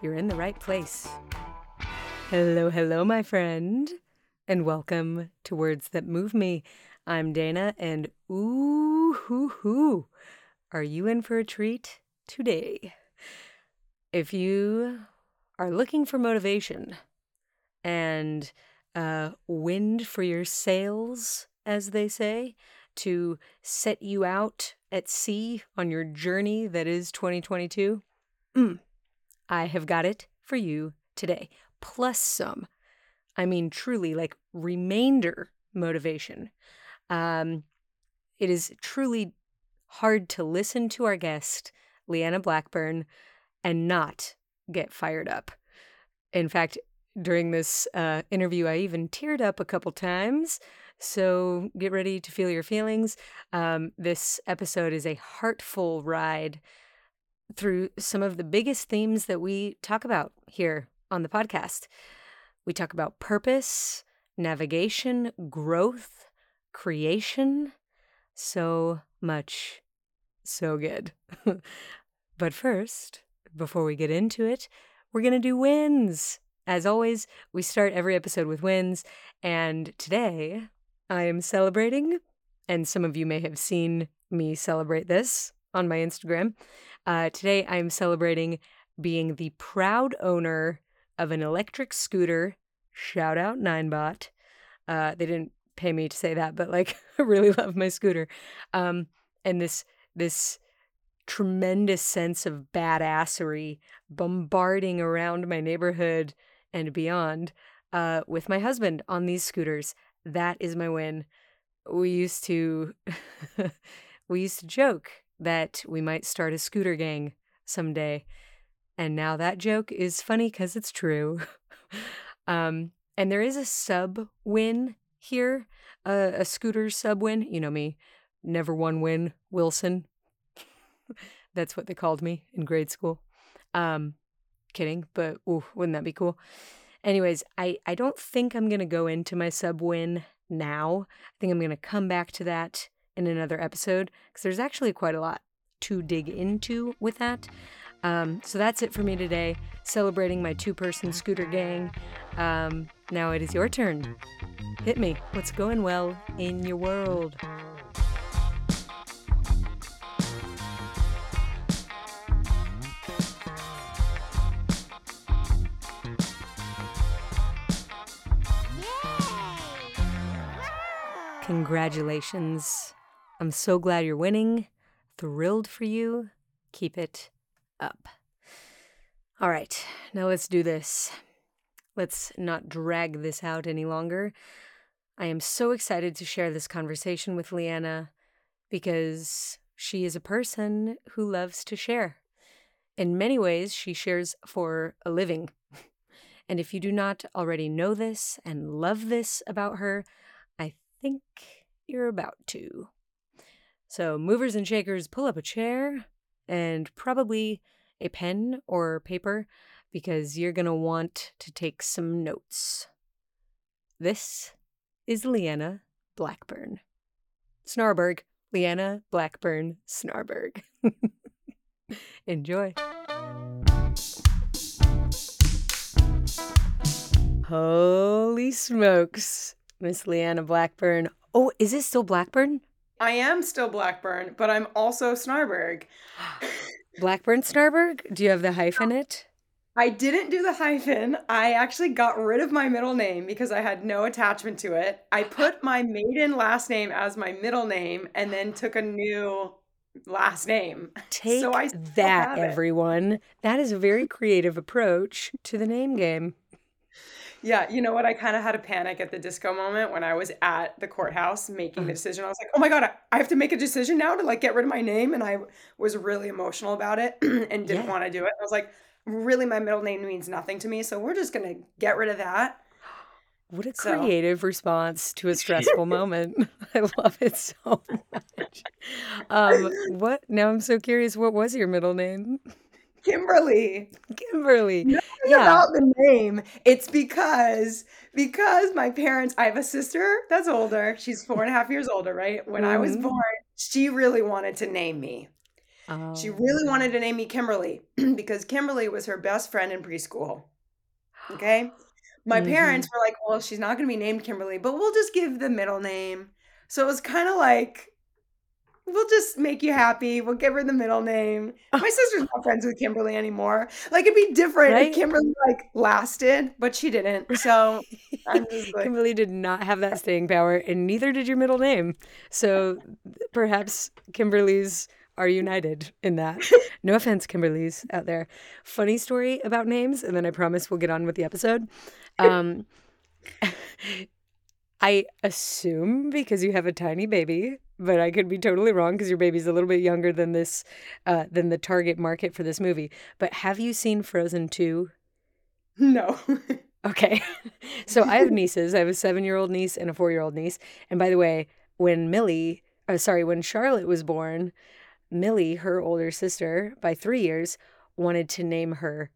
you're in the right place. Hello, hello, my friend, and welcome to Words That Move Me. I'm Dana, and ooh, hoo, hoo, are you in for a treat today? If you are looking for motivation and uh, wind for your sails, as they say, to set you out at sea on your journey that is 2022, mm, I have got it for you today. Plus some. I mean, truly, like remainder motivation. Um, it is truly hard to listen to our guest, Leanna Blackburn, and not get fired up. In fact, during this uh, interview, I even teared up a couple times. So get ready to feel your feelings. Um, this episode is a heartful ride through some of the biggest themes that we talk about here on the podcast. We talk about purpose, navigation, growth, creation. So much, so good. but first, before we get into it, we're going to do wins. As always, we start every episode with wins. And today, I am celebrating, and some of you may have seen me celebrate this on my Instagram. Uh, today, I am celebrating being the proud owner of an electric scooter. Shout out Ninebot. Uh, they didn't pay me to say that, but like, I really love my scooter. Um, and this this tremendous sense of badassery bombarding around my neighborhood and beyond uh, with my husband on these scooters. That is my win. We used to we used to joke that we might start a scooter gang someday. And now that joke is funny because it's true. um, and there is a sub win here, uh, a scooter sub win. You know me, never one win, Wilson. That's what they called me in grade school. Um, kidding, but ooh, wouldn't that be cool? Anyways, I, I don't think I'm going to go into my sub win now. I think I'm going to come back to that in another episode because there's actually quite a lot to dig into with that. Um, so that's it for me today, celebrating my two person scooter gang. Um, now it is your turn. Hit me. What's going well in your world? Congratulations. I'm so glad you're winning. Thrilled for you. Keep it up. All right, now let's do this. Let's not drag this out any longer. I am so excited to share this conversation with Leanna because she is a person who loves to share. In many ways, she shares for a living. And if you do not already know this and love this about her, I think you're about to. So, movers and shakers, pull up a chair and probably a pen or paper because you're going to want to take some notes. This is Leanna Blackburn. Snarberg, Leanna Blackburn Snarberg. Enjoy. Holy smokes. Miss Leanna Blackburn. Oh, is it still Blackburn? I am still Blackburn, but I'm also Snarberg. Blackburn Snarberg? Do you have the hyphen it? I didn't do the hyphen. I actually got rid of my middle name because I had no attachment to it. I put my maiden last name as my middle name and then took a new last name. Take so I that, everyone. That is a very creative approach to the name game. Yeah, you know what? I kind of had a panic at the disco moment when I was at the courthouse making the mm. decision. I was like, "Oh my god, I have to make a decision now to like get rid of my name," and I was really emotional about it and didn't yeah. want to do it. I was like, really my middle name means nothing to me, so we're just gonna get rid of that. What a So creative response to a stressful moment. I love it so much. Um, what now I'm so curious, what was your middle name? Kimberly. Kimberly. Nothing Yeah. about the name. It's because because my parents. I have a sister that's older. She's four and a half years older. Right when I was Mhm. born, she really wanted to name me. She really Oh. wanted to name me Kimberly because Kimberly was her best friend in preschool. Okay. My parents Mhm. were like, well, she's not going to be named Kimberly, but we'll just give the middle name. So it was kind of like, we'll just make you happy. We'll give her the middle name. My sister's not friends with Kimberly anymore. Like it'd be different if Kimberly like lasted, but she didn't. So like, Kimberly did not have that staying power, and neither did your middle name. So perhaps Kimberly's are united in that. No offense, Kimberly's out there. Funny story about names, and then I promise we'll get on with the episode. Um, I assume because you have a tiny baby, but I could be totally wrong because your baby's a little bit younger than this, uh, than the target market for this movie. But have you seen Frozen 2? no. Okay. so I have nieces. I have a seven year old niece and a four year old niece. And by the way, when Millie, uh, sorry, when Charlotte was born, Millie, her older sister by three years, wanted to name her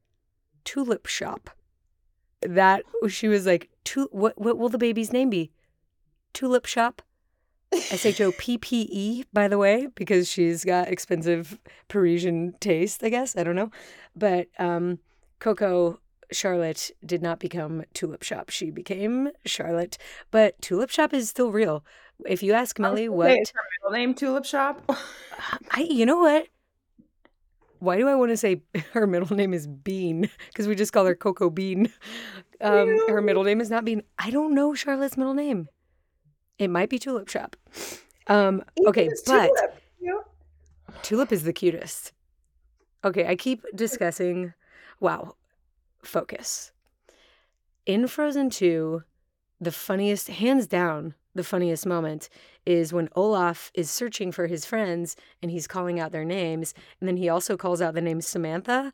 Tulip Shoppe. That she was like, "Tu- what, what will the baby's name be? Tulip Shoppe? S H O P P E, by the way, because she's got expensive Parisian taste, I guess. I don't know. But um, Coco Charlotte did not become Tulip Shoppe. She became Charlotte. But Tulip Shoppe is still real. If you ask I was what, say, is her middle name Tulip Shoppe? I, you know what? Why do I want to say her middle name is Bean? Because we just call her Coco Bean. Um, her middle name is not Bean. I don't know Charlotte's middle name. It might be Tulip Shoppe. Um, okay, but Tulip. Tulip is the cutest. Okay, I keep discussing. Wow, focus. In Frozen 2, the funniest, hands down, the funniest moment is when Olaf is searching for his friends and he's calling out their names. And then he also calls out the name Samantha,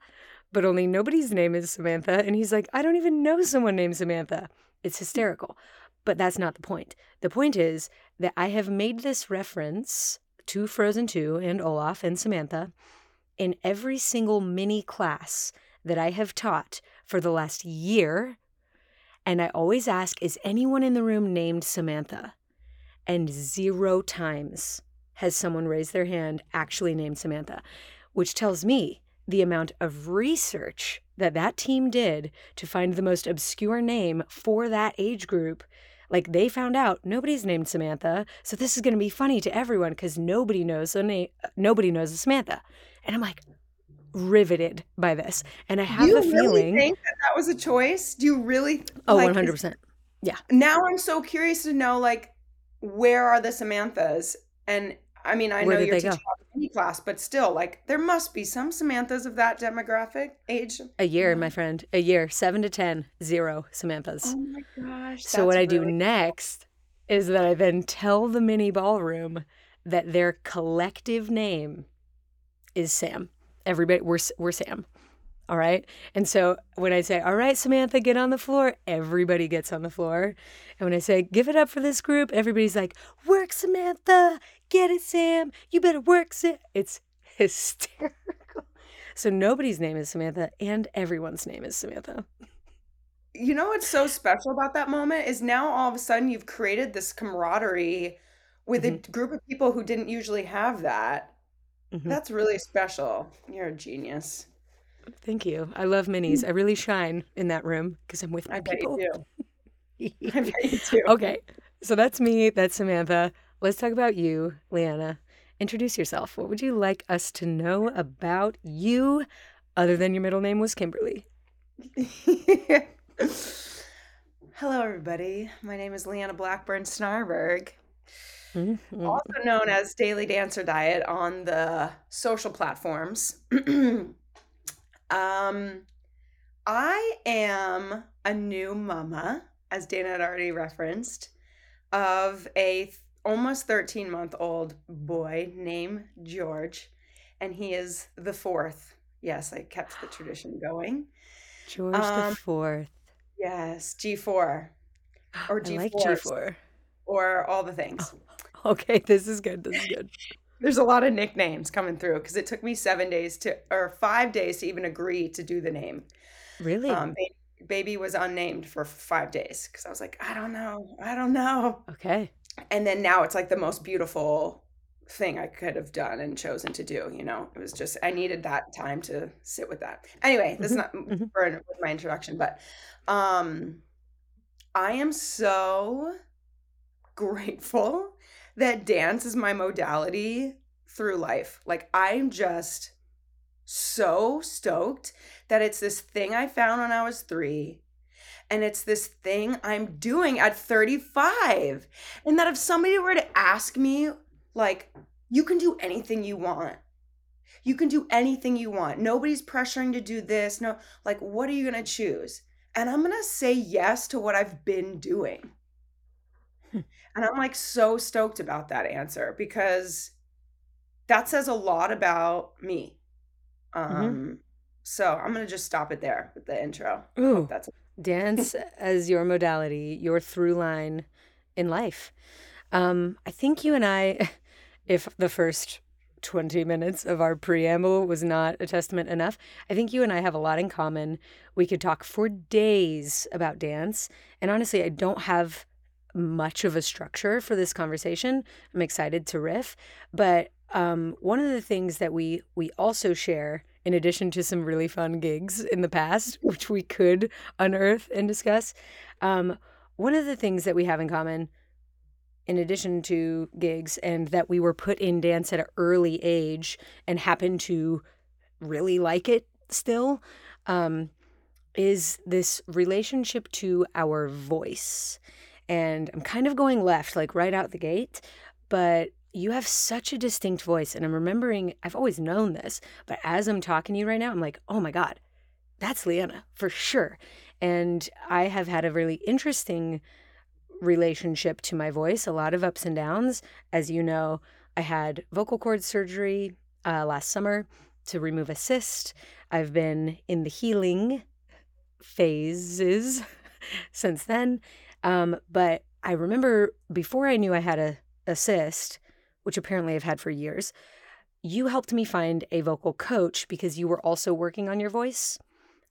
but only nobody's name is Samantha. And he's like, I don't even know someone named Samantha. It's hysterical. But that's not the point. The point is that I have made this reference to Frozen 2 and Olaf and Samantha in every single mini class that I have taught for the last year. And I always ask, is anyone in the room named Samantha? And zero times has someone raised their hand actually named Samantha, which tells me the amount of research that that team did to find the most obscure name for that age group. Like they found out nobody's named Samantha, so this is going to be funny to everyone because nobody knows the name. Uh, nobody knows a Samantha, and I'm like riveted by this. And I have you the really feeling, think that that was a choice? Do you really? oh, 100 is- percent. Now I'm so curious to know, like, where are the Samanthas? And I mean, I Where know you're teaching any class, but still, like, there must be some Samanthas of that demographic age. A year, Yeah. my friend. A year. Seven to ten. Zero Samanthas. Oh my gosh! So what that's I do really- next is that I then tell the mini ballroom that their collective name is Sam. Everybody, we're we're Sam. All right. And so when I say, "All right, Samantha, get on the floor," everybody gets on the floor. And when I say, "Give it up for this group," everybody's like, "Work, Samantha! Get it, Sam! You better work, Sam!" It's hysterical. So nobody's name is Samantha, and everyone's name is Samantha. You know what's so special about that moment is now all of a sudden you've created this camaraderie with a group of people who didn't usually have that. Mhm. That's really special. You're a genius. Thank you. I love minis. I really shine in that room because I'm with my I people. you do. I bet you do. okay, so that's me. That's Samantha. Let's talk about you, Leanna. Introduce yourself. What would you like us to know about you, other than your middle name was Kimberly? Hello, everybody. My name is Leanna Blackburn Snarberg, Mhm. also known as Daily Dancer Diet on the social platforms. um, I am a new mama, as Dana had already referenced, of a th- almost 13 month old boy named George, and he is the fourth Yes, I kept the tradition going. George the Um, Fourth. yes, G4 or I like G4 G4. or all the things. Okay, this is good. This is good. There's a lot of nicknames coming through because it took me seven days to, or five days to even agree to do the name. Really? Um, ba- baby was unnamed for five days because I was like, I don't know, I don't know. okay. And then now it's like the most beautiful thing I could have done and chosen to do. You know, it was just I needed that time to sit with that. Anyway, this is Mhm, not mhm. for my introduction, but um, I am so grateful that dance is my modality through life. Like I'm just so stoked that it's this thing I found when I was 3 and it's this thing I'm doing at 35. And that if somebody were to ask me like you can do anything you want. You can do anything you want. Nobody's pressuring to do this. No, like what are you going to choose? And I'm going to say yes to what I've been doing. And I'm like so stoked about that answer because that says a lot about me. Mhm. Um so I'm going to just stop it there with the intro. Ooh, that's dance as your modality, your through line in life. Um, I think you and I, if the first 20 minutes of our preamble was not a testament enough, I think you and I have a lot in common. We could talk for days about dance. And honestly, I don't have much of a structure for this conversation. I'm excited to riff, but um, one of the things that we we also share, in addition to some really fun gigs in the past, which we could unearth and discuss, um, one of the things that we have in common, in addition to gigs, and that we were put in dance at an early age and happen to really like it still, um, is this relationship to our voice. And I'm kind of going left, like right out the gate, but you have such a distinct voice. And I'm remembering, I've always known this, but as I'm talking to you right now, I'm like, oh my God, that's Leanna for sure. And I have had a really interesting relationship to my voice, a lot of ups and downs. As you know, I had vocal cord surgery uh, last summer to remove a cyst. I've been in the healing phases since then. Um, but I remember before I knew I had a, a cyst, which apparently I've had for years, you helped me find a vocal coach because you were also working on your voice.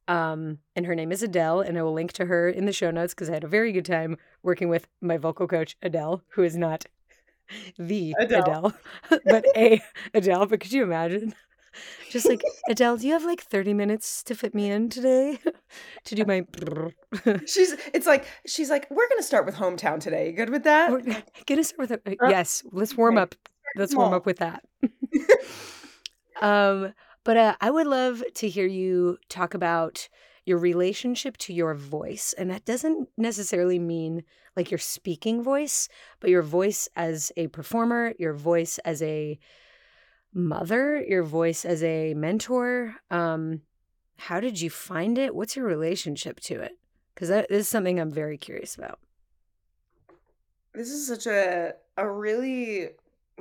Um, and her name is Adele, and I will link to her in the show notes because I had a very good time working with my vocal coach, Adele, who is not the Adele. Adele, but a Adele. But could you imagine? Just like, Adele, do you have like 30 minutes to fit me in today to do my. She's it's like she's like we're going to start with hometown today. You good with that? Or- Get us with a, Uh, yes. Let's warm up. Let's warm up with that. um, but uh, I would love to hear you talk about your relationship to your voice, and that doesn't necessarily mean like your speaking voice, but your voice as a performer, your voice as a mother, your voice as a mentor. Um, how did you find it? What's your relationship to it? Because that is something I'm very curious about. This is such a a really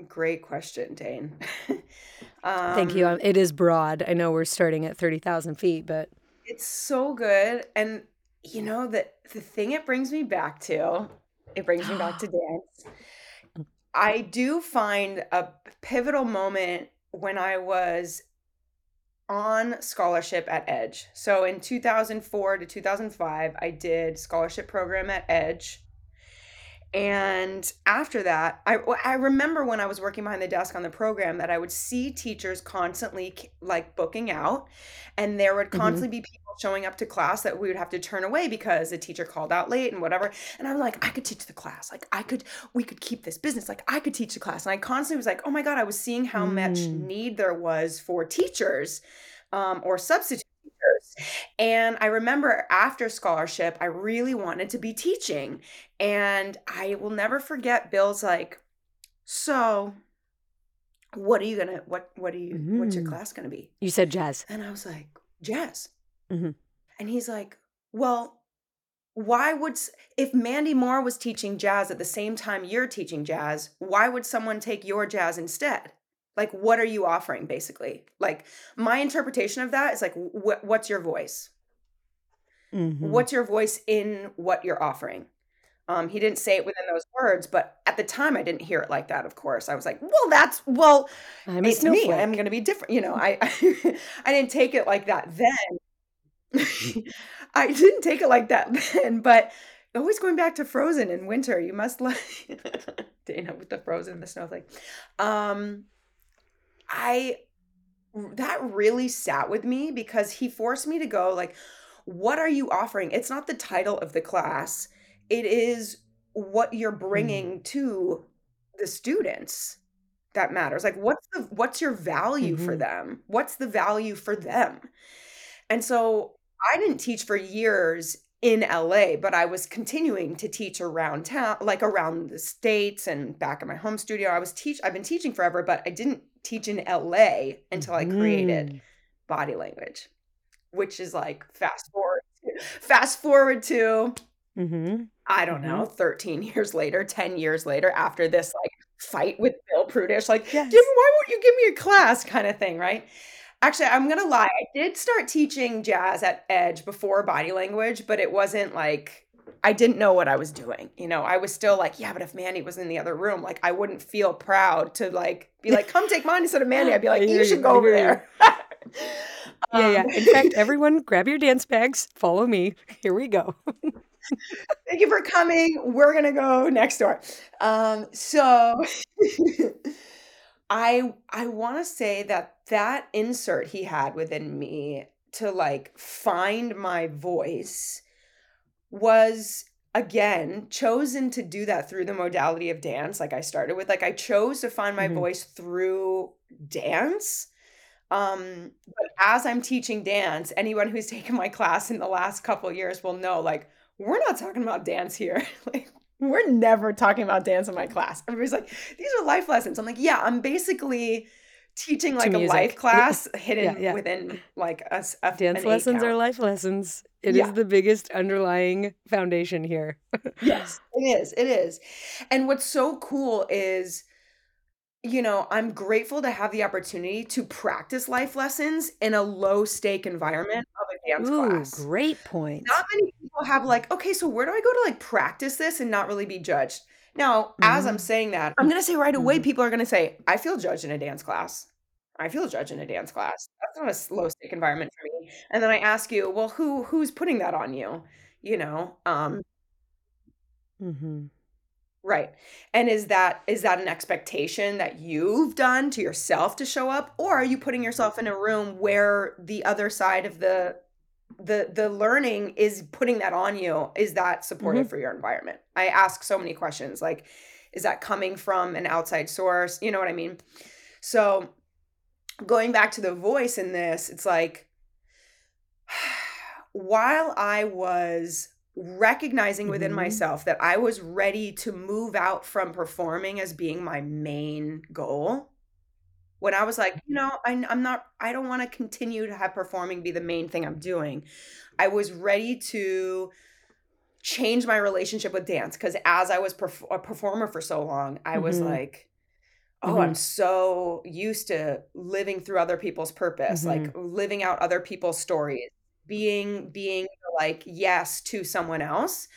great question, Dane. Thank you. um Um, It is broad. I know we're starting at 30,000 feet, but it's so good and you know that the thing it brings me back to, it brings me back to dance. I do find a pivotal moment when I was on scholarship at Edge. So in 2004 to 2005, I did scholarship program at Edge. And after that, I I remember when I was working behind the desk on the program that I would see teachers constantly like booking out and there would Mhm. constantly be people showing up to class that we would have to turn away because the teacher called out late and whatever. And I'm like, I could teach the class. Like I could we could keep this business. Like I could teach the class. And I constantly was like, "Oh my god, I was seeing how much Mm. need there was for teachers um or substitute teachers." And I remember after scholarship, I really wanted to be teaching. And I will never forget Bill's like, "So, what are you going to what what are you what's your Mm. class going to be?" you said jazz. And I was like, "Jazz." Mhm. And he's like, "Well, why would if Mandy Moore was teaching jazz at the same time you're teaching jazz, why would someone take your jazz instead?" Like, what are you offering, basically? Like, my interpretation of that is like, wh- what's your voice? Mm-hmm. What's your voice in what you're offering? Um, he didn't say it within those words, but at the time I didn't hear it like that. Of course, I was like, "Well, that's well, I'm it's me. I'm going to be different." You know, I I didn't take it like that then. I didn't take it like that then, but always going back to Frozen in winter. You must like Dana with the Frozen, the snowflake. Um, I that really sat with me because he forced me to go like, what are you offering? It's not the title of the class it is what you're mm. bringing mm. to the students that matters like what's the what's your value mm-hmm. for them what's the value for them and so i didn't teach for years in LA, but I was continuing to teach around town, like around the states and back in my home studio. I was teach I've been teaching forever, but I didn't teach in LA until I created mm. body language, which is like fast forward fast forward to mm-hmm. I don't mm-hmm. know, 13 years later, 10 years later, after this like fight with Bill Prudich, like, yes. why won't you give me a class kind of thing, right? Actually, I'm gonna lie. I did start teaching jazz at Edge before body language, but it wasn't like I didn't know what I was doing. You know, I was still like, yeah, but if Mandy was in the other room, like I wouldn't feel proud to like be like, come take mine instead of Mandy. I'd be like, you should go over there. yeah, yeah. In fact, everyone grab your dance bags, follow me. Here we go. Thank you for coming. We're gonna go next door. Um, so I I want to say that that insert he had within me to like find my voice was again chosen to do that through the modality of dance like i started with like i chose to find my mm-hmm. voice through dance um but as i'm teaching dance anyone who's taken my class in the last couple years will know like we're not talking about dance here. like, we're never talking about dance in my class. Everybody's like, these are life lessons. I'm like, yeah, I'm basically teaching like a life class hidden yeah, yeah. within like a, a dance lessons are life lessons. It yeah. is the biggest underlying foundation here. yes, it is. It is. And what's so cool is you know, I'm grateful to have the opportunity to practice life lessons in a low stake environment of a dance Ooh, class. Great point. Not many people have like, okay, so where do I go to like practice this and not really be judged? Now, mm-hmm. as I'm mm-hmm. saying that, I'm gonna say right away, mm-hmm. people are gonna say, I feel judged in a dance class. I feel judged in a dance class. That's not a low stake environment for me. And then I ask you, well, who who's putting that on you? You know, um, mm-hmm. Right. And is that is that an expectation that you've done to yourself to show up or are you putting yourself in a room where the other side of the the the learning is putting that on you? Is that supportive mm-hmm. for your environment? I ask so many questions like is that coming from an outside source? You know what I mean? So going back to the voice in this, it's like while I was recognizing within mm-hmm. myself that I was ready to move out from performing as being my main goal. When I was like, you know, I, am not, I don't want to continue to have performing be the main thing I'm doing. I was ready to change my relationship with dance because as I was perf- a performer for so long, I mm-hmm. was like, oh, mm-hmm. I'm so used to living through other people's purpose, like mm-hmm. living out other people's stories, being being like yes to someone else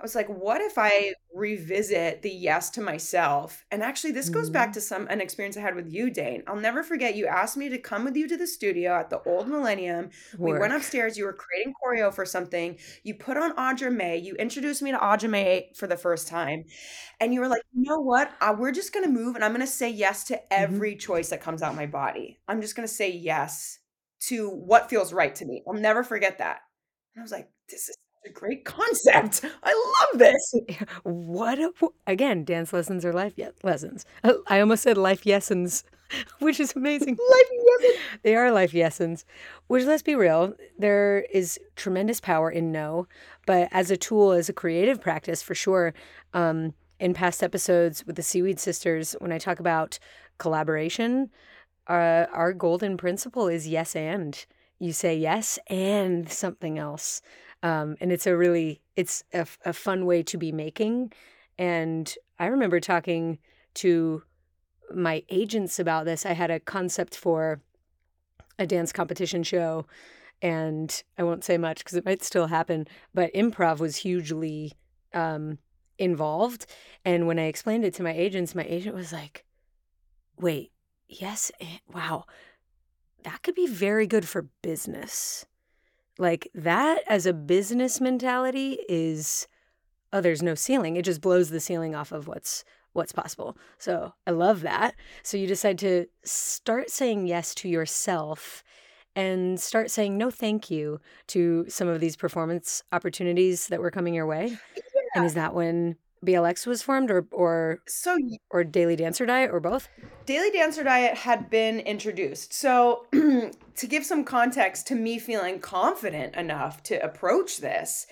i was like what if i revisit the yes to myself and actually this goes back mm-hmm. to some an experience i had with you dane i'll never forget you asked me to come with you to the studio at the old millennium Work. we went upstairs you were creating choreo for something you put on Audra Mae you introduced me to Audra Mae for the first time and you were like you know what uh, we're just going to move and i'm going to say yes to mm-hmm. every mm-hmm. choice that comes out my body i'm just going to say yes to what feels right to me. I'll never forget that. And I was like, this is a great concept. I love this. What a, again, dance lessons are life lessons. Uh, I almost said life yesens, which is amazing. life yesens. They are life yesens. Which let's be real, there is tremendous power in no, but as a tool, as a creative practice, for sure. Um, in past episodes with the Seaweed Sisters, when I talk about collaboration, uh, our golden principle is yes and you say yes and something else um, and it's a really it's a, a fun way to be making and i remember talking to my agents about this. I had a concept for a dance competition show, and I won't say much because it might still happen, but improv was hugely um, involved. And when I explained it to my agents, my agent was like, wait, yes, eh, wow, that could be very good for business. Like that as a business mentality is oh there's no ceiling. It just blows the ceiling off of what's what's possible. So, I love that. So you decide to start saying yes to yourself and start saying no thank you to some of these performance opportunities that were coming your way. Yeah. And is that when BLX was formed or or so or Daily Dancer Diet or both? Daily Dancer Diet had been introduced. So to give some context to me feeling confident enough to approach this,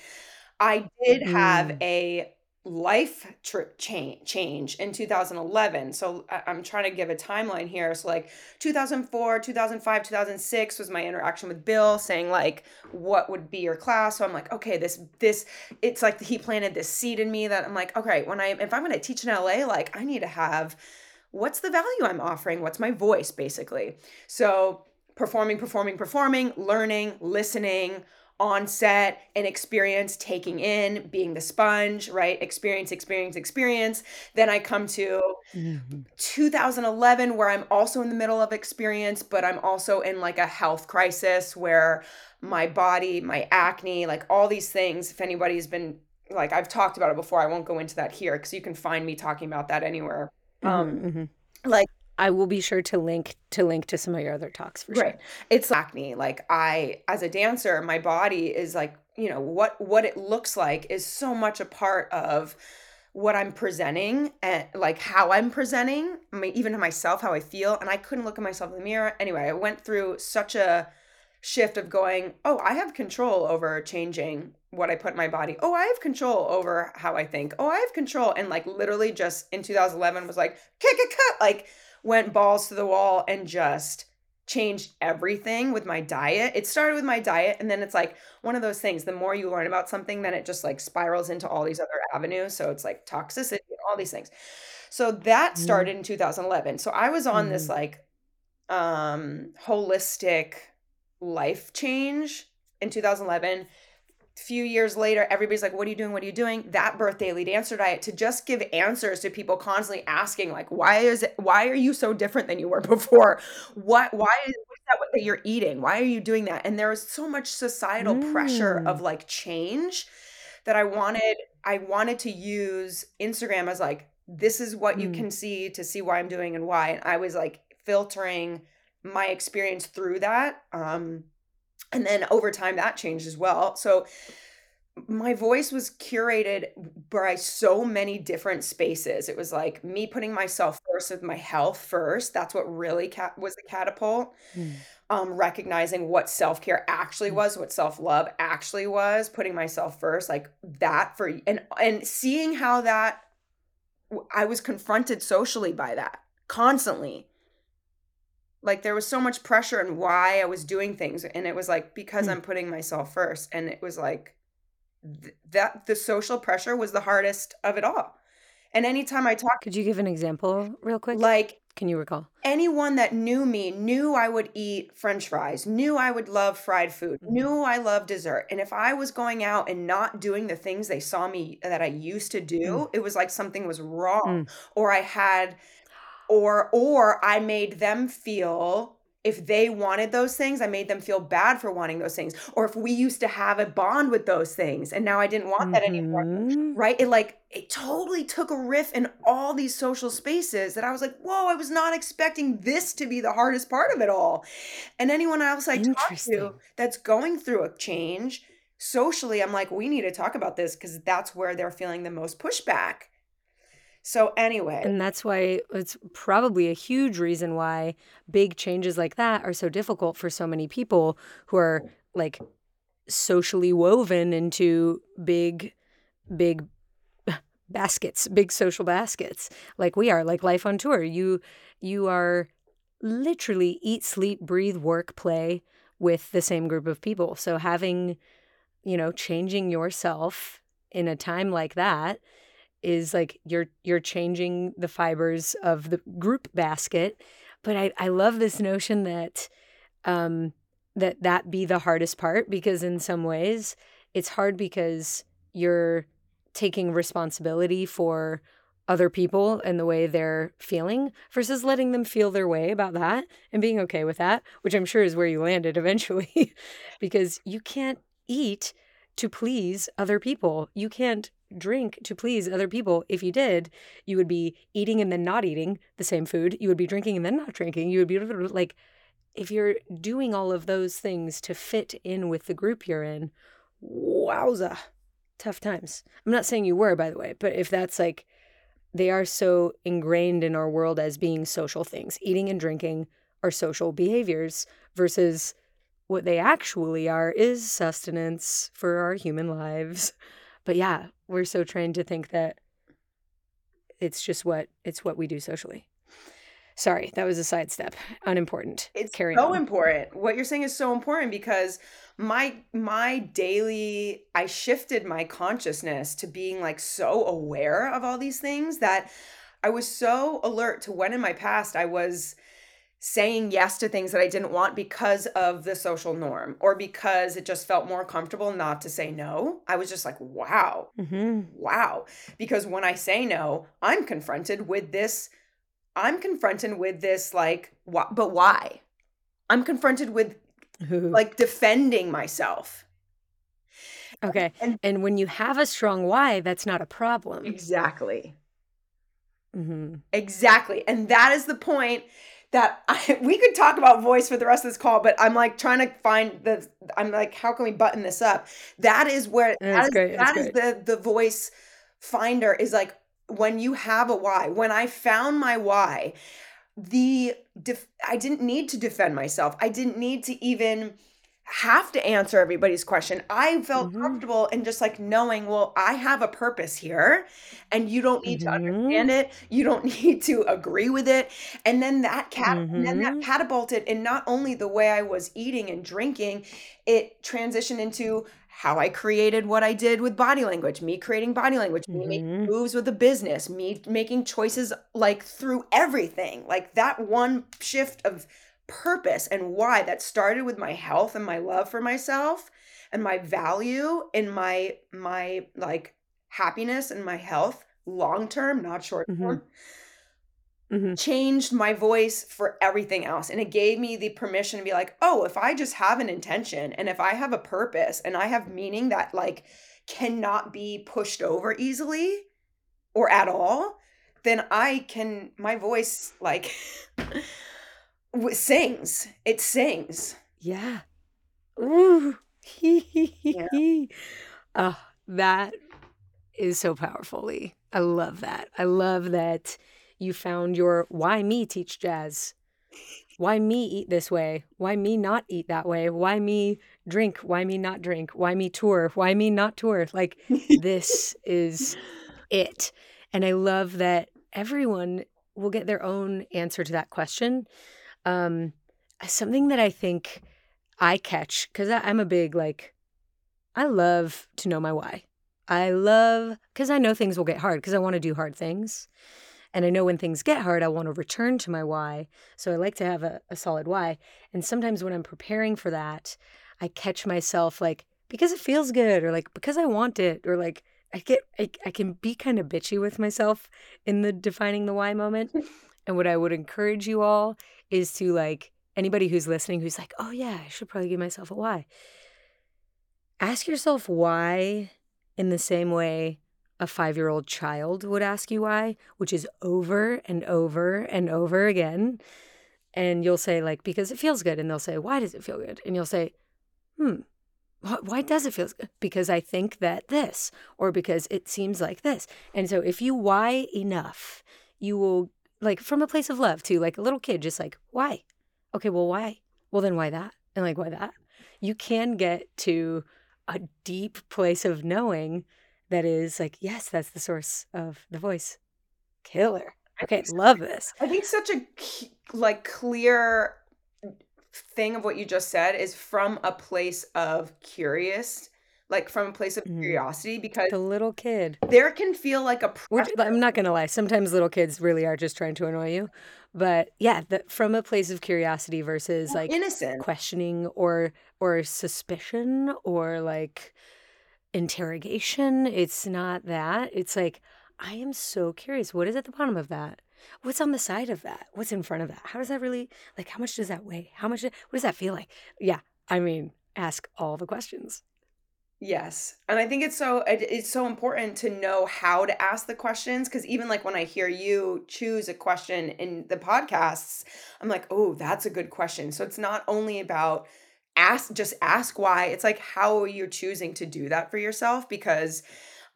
I did have mm. a life trip change change in 2011 so i'm trying to give a timeline here. So like 2004 2005 2006 was my interaction with bill saying like what would be your class. So i'm like okay this this it's like he planted this seed in me that i'm like okay when i if i'm going to teach in la like i need to have what's the value i'm offering? What's my voice basically? So performing performing performing learning listening on set and experience taking in being the sponge right experience experience experience then i come to mm-hmm. 2011 where i'm also in the middle of experience but i'm also in like a health crisis where my body my acne like all these things if anybody's been like i've talked about it before i won't go into that here because you can find me talking about that anywhere mm-hmm, um mm-hmm. like I will be sure to link to link to some of your other talks for sure. Right. It's acne. Like I as a dancer, my body is like, you know, what what it looks like is so much a part of what I'm presenting and like how I'm presenting, I mean, even to myself, how I feel. And I couldn't look at myself in the mirror. Anyway, I went through such a shift of going, oh, I have control over changing what I put in my body. Oh, I have control over how I think. Oh, I have control. And like literally just in 2011 was like, kick it cut. Like went balls to the wall and just changed everything with my diet. It started with my diet and then it's like one of those things the more you learn about something then it just like spirals into all these other avenues so it's like toxicity and all these things. So that mm-hmm. started in 2011. So I was on mm. this like um holistic life change in 2011 few years later, everybody's like, What are you doing? What are you doing? That birth daily dancer diet to just give answers to people constantly asking, like, why is it why are you so different than you were before? What why is that what that you're eating? Why are you doing that? And there was so much societal mm. pressure of mm. like change that I wanted, I wanted to use Instagram as like, this is what mm. you can see to see why I'm doing and why. And I was like filtering my experience through that. Um and then over time that changed as well. So my voice was curated by so many different spaces. It was like me putting myself first with my health first. That's what really cat- was the catapult. Mm. um, recognizing what self-care actually mm. was what self-love actually was putting myself first like that for and and seeing how that i was confronted socially by that constantly like there was so much pressure and why I was doing things and it was like because mm. I'm putting myself first and it was like th- that the social pressure was the hardest of it all. And anytime I talk Could you give an example real quick? Like can you recall? Anyone that knew me knew I would eat french fries, knew I would love fried food, mm. knew I love dessert. And if I was going out and not doing the things they saw me that I used to do, mm. it was like something was wrong mm. or I had or or I made them feel if they wanted those things, I made them feel bad for wanting those things. Or if we used to have a bond with those things and now I didn't want that anymore. Mm-hmm. Right? It like it totally took a riff in all these social spaces that I was like, whoa, I was not expecting this to be the hardest part of it all. And anyone else I talk to that's going through a change socially, I'm like, we need to talk about this because that's where they're feeling the most pushback. So, anyway. And that's why it's probably a huge reason why big changes like that are so difficult for so many people who are mm. like socially woven into big, big baskets, big social baskets, like we are, like life on tour. You, you are literally eat, sleep, breathe, work, play with the same group of people. So having, you know, changing yourself in a time like that is like you're you're changing the fibers of the group basket but i i love this notion that um that that be the hardest part because in some ways it's hard because you're taking responsibility for other people and the way they're feeling versus letting them feel their way about that and being okay with that, which I'm sure is where you landed eventually because you can't eat to please other people. You can't drink to please other people. If you did, you would be eating and then not eating the same food. You would be drinking and then not drinking. You would be like, if you're doing all of those things to fit in with the group you're in, wowza, tough times. I'm not saying you were, by the way, but if that's like, they are so ingrained in our world as being social things. Eating and drinking are social behaviors versus what they actually are is sustenance for our human lives. But yeah, we're so trained to think that it's just what it's what we do socially. Sorry, that was a sidestep. Unimportant. It's Carry so on. important. What you're saying is so important because my my daily I shifted my consciousness to being like so aware of all these things that I was so alert to when in my past I was saying yes to things that I didn't want because of the social norm or because it just felt more comfortable not to say no. I was just like, wow, mm-hmm. wow. Because when I say no, I'm confronted with this I'm confronted with this like what but why? I'm confronted with like defending myself. Okay. And, and when you have a strong why, that's not a problem. Exactly. Mm-hmm. Exactly. And that is the point that I, we could talk about voice for the rest of this call, but I'm like trying to find the, I'm like, how can we button this up? That is where, that is. That is the, the voice finder is like, when you have a why, when I found my why, the def- I didn't need to defend myself. I didn't need to even have to answer everybody's question. I felt mm-hmm. comfortable in just like knowing, well, I have a purpose here and you don't need mm-hmm. to understand it. You don't need to agree with it. And then that cat mm-hmm. and then that mm-hmm. catapulted in not only the way I was eating and drinking, it transitioned into how I created what I did with body language, me creating body language, me making mm-hmm. moves with the business, me making choices like through everything. Like that one shift of purpose and why that started with my health and my love for myself and my value in my my like happiness and my health long term, not short term. Mm-hmm mm-hmm. changed my voice for everything else. And it gave me the permission to be like, oh, if I just have an intention and if I have a purpose and I have meaning that like cannot be pushed over easily or at all, then I can, my voice like sings. It sings. Yeah. Ooh. yeah. Oh, that is so powerfully. I love that. I love that you found your why me teach jazz? Why me eat this way? Why me not eat that way? Why me drink? Why me not drink? Why me tour? Why me not tour? Like, this is it. And I love that everyone will get their own answer to that question. Um, something that I think I catch, because I'm a big, like, I love to know my why. I love, because I know things will get hard, because I want to do hard things. And I know when things get hard, I want to return to my why. So I like to have a, a solid why. And sometimes when I'm preparing for that, I catch myself like, because it feels good, or like, because I want it, or like, I get, I, I can be kind of bitchy with myself in the defining the why moment. and what I would encourage you all is to like, anybody who's listening who's like, oh yeah, I should probably give myself a why. Ask yourself why in the same way a five year old child would ask you why, which is over and over and over again. And you'll say, like, because it feels good. And they'll say, why does it feel good? And you'll say, hmm, why does it feel good? Because I think that this, or because it seems like this. And so if you why enough, you will, like, from a place of love too, like a little kid, just like, why? Okay, well, why? Well, then why that? And like, why that? You can get to a deep place of knowing that is like, yes, that's the source of the voice. Killer. Okay, love this. I think such a like clear thing of what you just said is from a place of curious like from a place of Mhm. curiosity because The little kid. there can feel like a pressure. i'm not gonna lie, sometimes little kids really are just trying to annoy you. But yeah, the, from a place of curiosity versus Well, like innocent. questioning or or suspicion or like interrogation. It's not that. It's like I am so curious. What is at the bottom of that? What's on the side of that? What's in front of that? How does that really like? How much does that weigh? How much? What does that feel like? Yeah, I mean, ask all the questions. Yes. And I think it's so it, it's so important to know how to ask the questions because even like when I hear you choose a question in the podcasts, I'm like, "Oh, that's a good question." So it's not only about ask just ask why. It's like how you're you choosing to do that for yourself because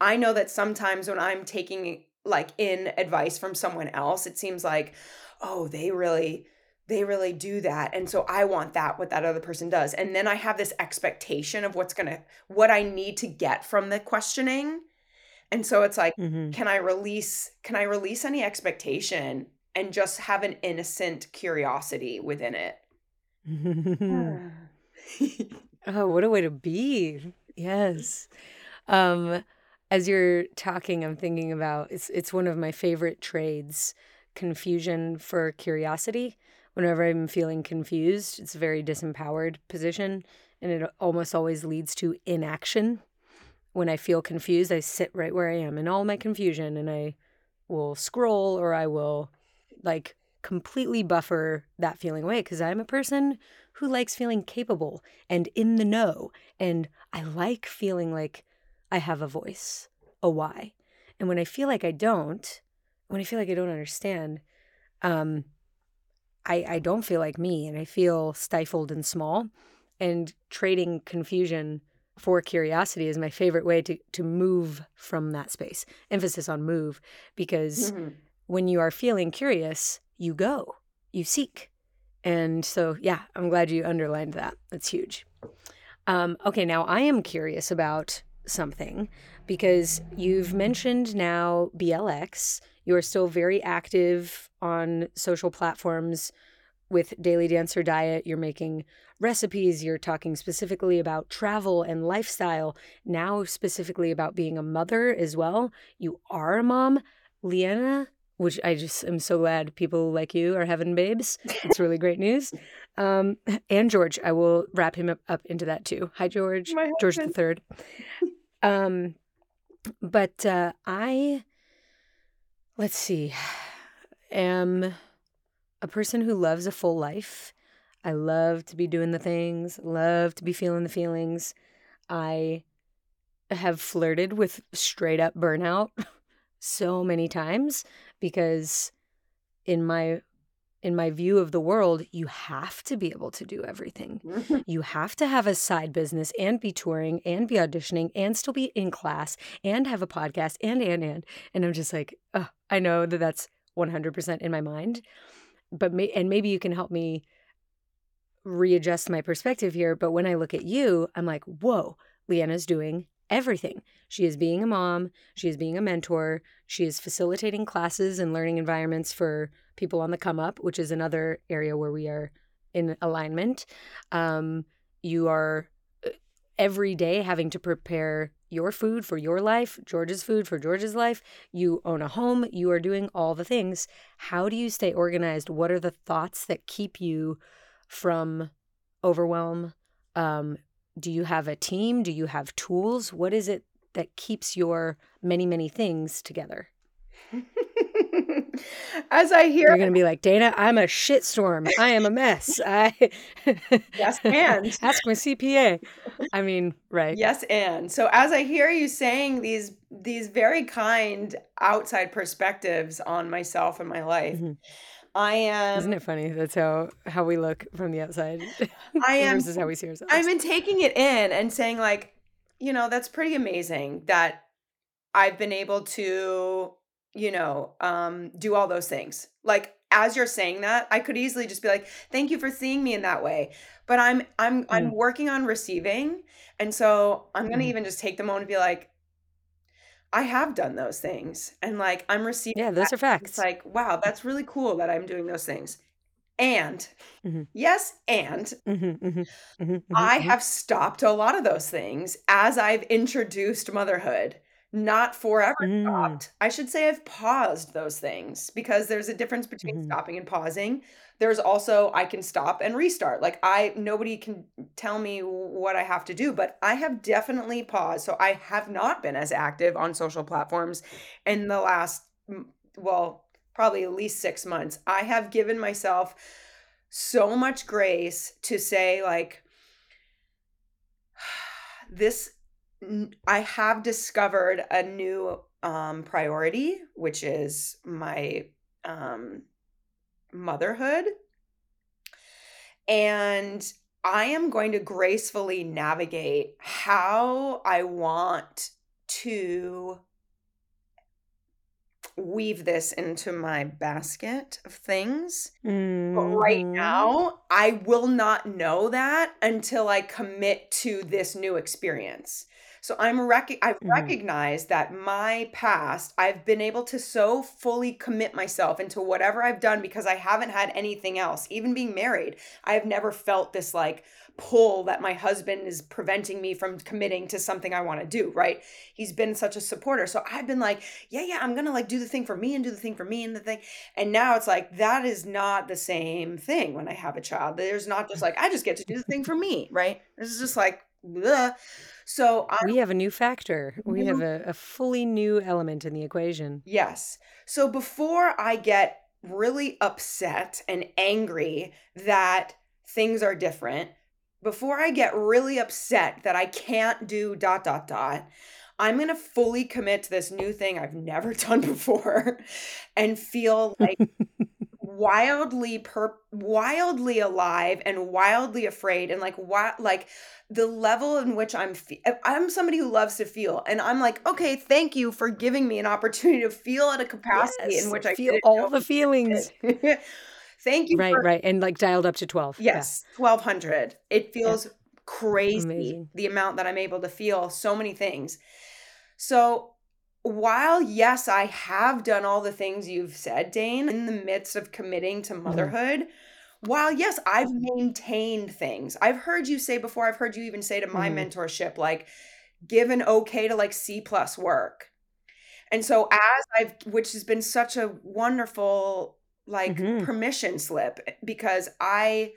I know that sometimes when I'm taking like in advice from someone else, it seems like, "Oh, they really they really do that and so i want that what that other person does and then i have this expectation of what's gonna what i need to get from the questioning and so it's like hmm can i release can i release any expectation and just have an innocent curiosity within it Oh, what a way to be. Yes. Um, as you're talking, I'm thinking about it's it's one of my favorite trades, confusion for curiosity. Whenever I'm feeling confused, it's a very disempowered position, and it almost always leads to inaction. When I feel confused, I sit right where I am in all my confusion and I will scroll or I will like completely buffer that feeling away because I'm a person who likes feeling capable and in the know. And I like feeling like I have a voice, a why. And when I feel like I don't, when I feel like I don't understand, um, I, I don't feel like me and I feel stifled and small. And trading confusion for curiosity is my favorite way to, to move from that space. Emphasis on move, because Mhm. when you are feeling curious, you go, you seek. And so, yeah, I'm glad you underlined that. That's huge. Um, okay, now I am curious about something because you've mentioned now BLX. You are still very active on social platforms with Daily Dancer Diet. You're making recipes. You're talking specifically about travel and lifestyle, now specifically about being a mother as well. You are a mom. Leanna, which I just am so glad people like you are having babes. It's really great news. Um, and George, I will wrap him up, up into that too. Hi, George. My George the third. Um, but uh, I, let's see, am a person who loves a full life. I love to be doing the things, love to be feeling the feelings. I have flirted with straight up burnout so many times because in my in my view of the world, you have to be able to do everything. You have to have a side business and be touring and be auditioning and still be in class and have a podcast and and and and I'm just like, oh, I know that that's 100% in my mind, but may, and maybe you can help me readjust my perspective here. But when I look at you, I'm like, whoa, Leanna's doing everything. She is being a mom, she is being a mentor, she is facilitating classes and learning environments for people on the come up, which is another area where we are in alignment. Um, you are uh, every day having to prepare your food for your life, George's food for George's life. You own a home, you are doing all the things. How do you stay organized? What are the thoughts that keep you from overwhelm? Um, do you have a team? Do you have tools? What is it that keeps your many, many things together? As I hear You're going to be like, Dana, I'm a shitstorm. I am a mess. I Yes, and. ask my CPA. I mean, right. Yes, and so as I hear you saying these these very kind outside perspectives on myself and my life, Mhm. I am Isn't it funny? That's how how we look from the outside I am versus how we see ourselves. I've been taking it in and saying like, you know, that's pretty amazing that I've been able to, you know, um do all those things. Like as you're saying that, I could easily just be like, "Thank you for seeing me in that way." But I'm I'm I'm Mm. working on receiving, and so I'm going to Mhm. even just take the moment to be like, I have done those things and like I'm receiving yeah, that. those are It's like, wow, that's really cool that I'm doing those things. And Mm-hmm. yes, and Mhm, mhm, mhm, I mhm, mhm. have stopped a lot of those things as I've introduced motherhood. Not forever Mm. stopped. I should say I've paused those things because there's a difference between stopping and pausing. There's also I can stop and restart. Like I nobody can tell me what I have to do, but I have definitely paused. So I have not been as active on social platforms in the last well, probably at least 6 months. I have given myself so much grace to say like this I have discovered a new um priority which is my um motherhood and I am going to gracefully navigate how I want to weave this into my basket of things. But right Mhm. now, I will not know that until I commit to this new experience. So I'm rec- I've Mhm. recognized that my past, I've been able to so fully commit myself into whatever I've done because I haven't had anything else. Even being married, I've never felt this like pull that my husband is preventing me from committing to something I want to do, right? He's been such a supporter. So I've been like, yeah, yeah, I'm going to like do the thing for me and do the thing for me and the thing. And now it's like that is not the same thing when I have a child. There's not just like I just get to do the thing for me, right? This is just like bleh. So I We have a new factor. We have mm-hmm. a, a fully new element in the equation. yes. So before I get really upset and angry that things are different, before I get really upset that I can't do dot dot dot, I'm going to fully commit to this new thing I've never done before and feel like wildly per wildly alive and wildly afraid and like what like the level in which I'm fe- I'm somebody who loves to feel and I'm like okay thank you for giving me an opportunity to feel at a capacity in which I Feel all the feelings. Thank you Right, for right. And like dialed up to 12. Yeah. yes 1200 it Yeah. feels crazy Amazing. the amount that I'm able to feel so many things so while yes, I have done all the things you've said, Dane, in the midst of committing to Mhm. motherhood, while yes, I've maintained things. I've heard you say before, I've heard you even say to my Mhm. mentorship, like, give an okay to like C plus work. And so as I've which has been such a wonderful like Mhm. permission slip because I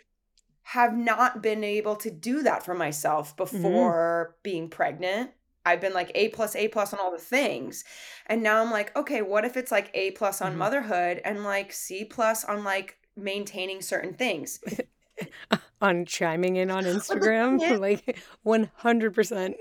have not been able to do that for myself Mhm. before being pregnant. I've been like A plus, A plus on all the things. And now I'm like, okay, what if it's like A plus on Mhm. motherhood and like C plus on like maintaining certain things? on chiming in on Instagram, like 100%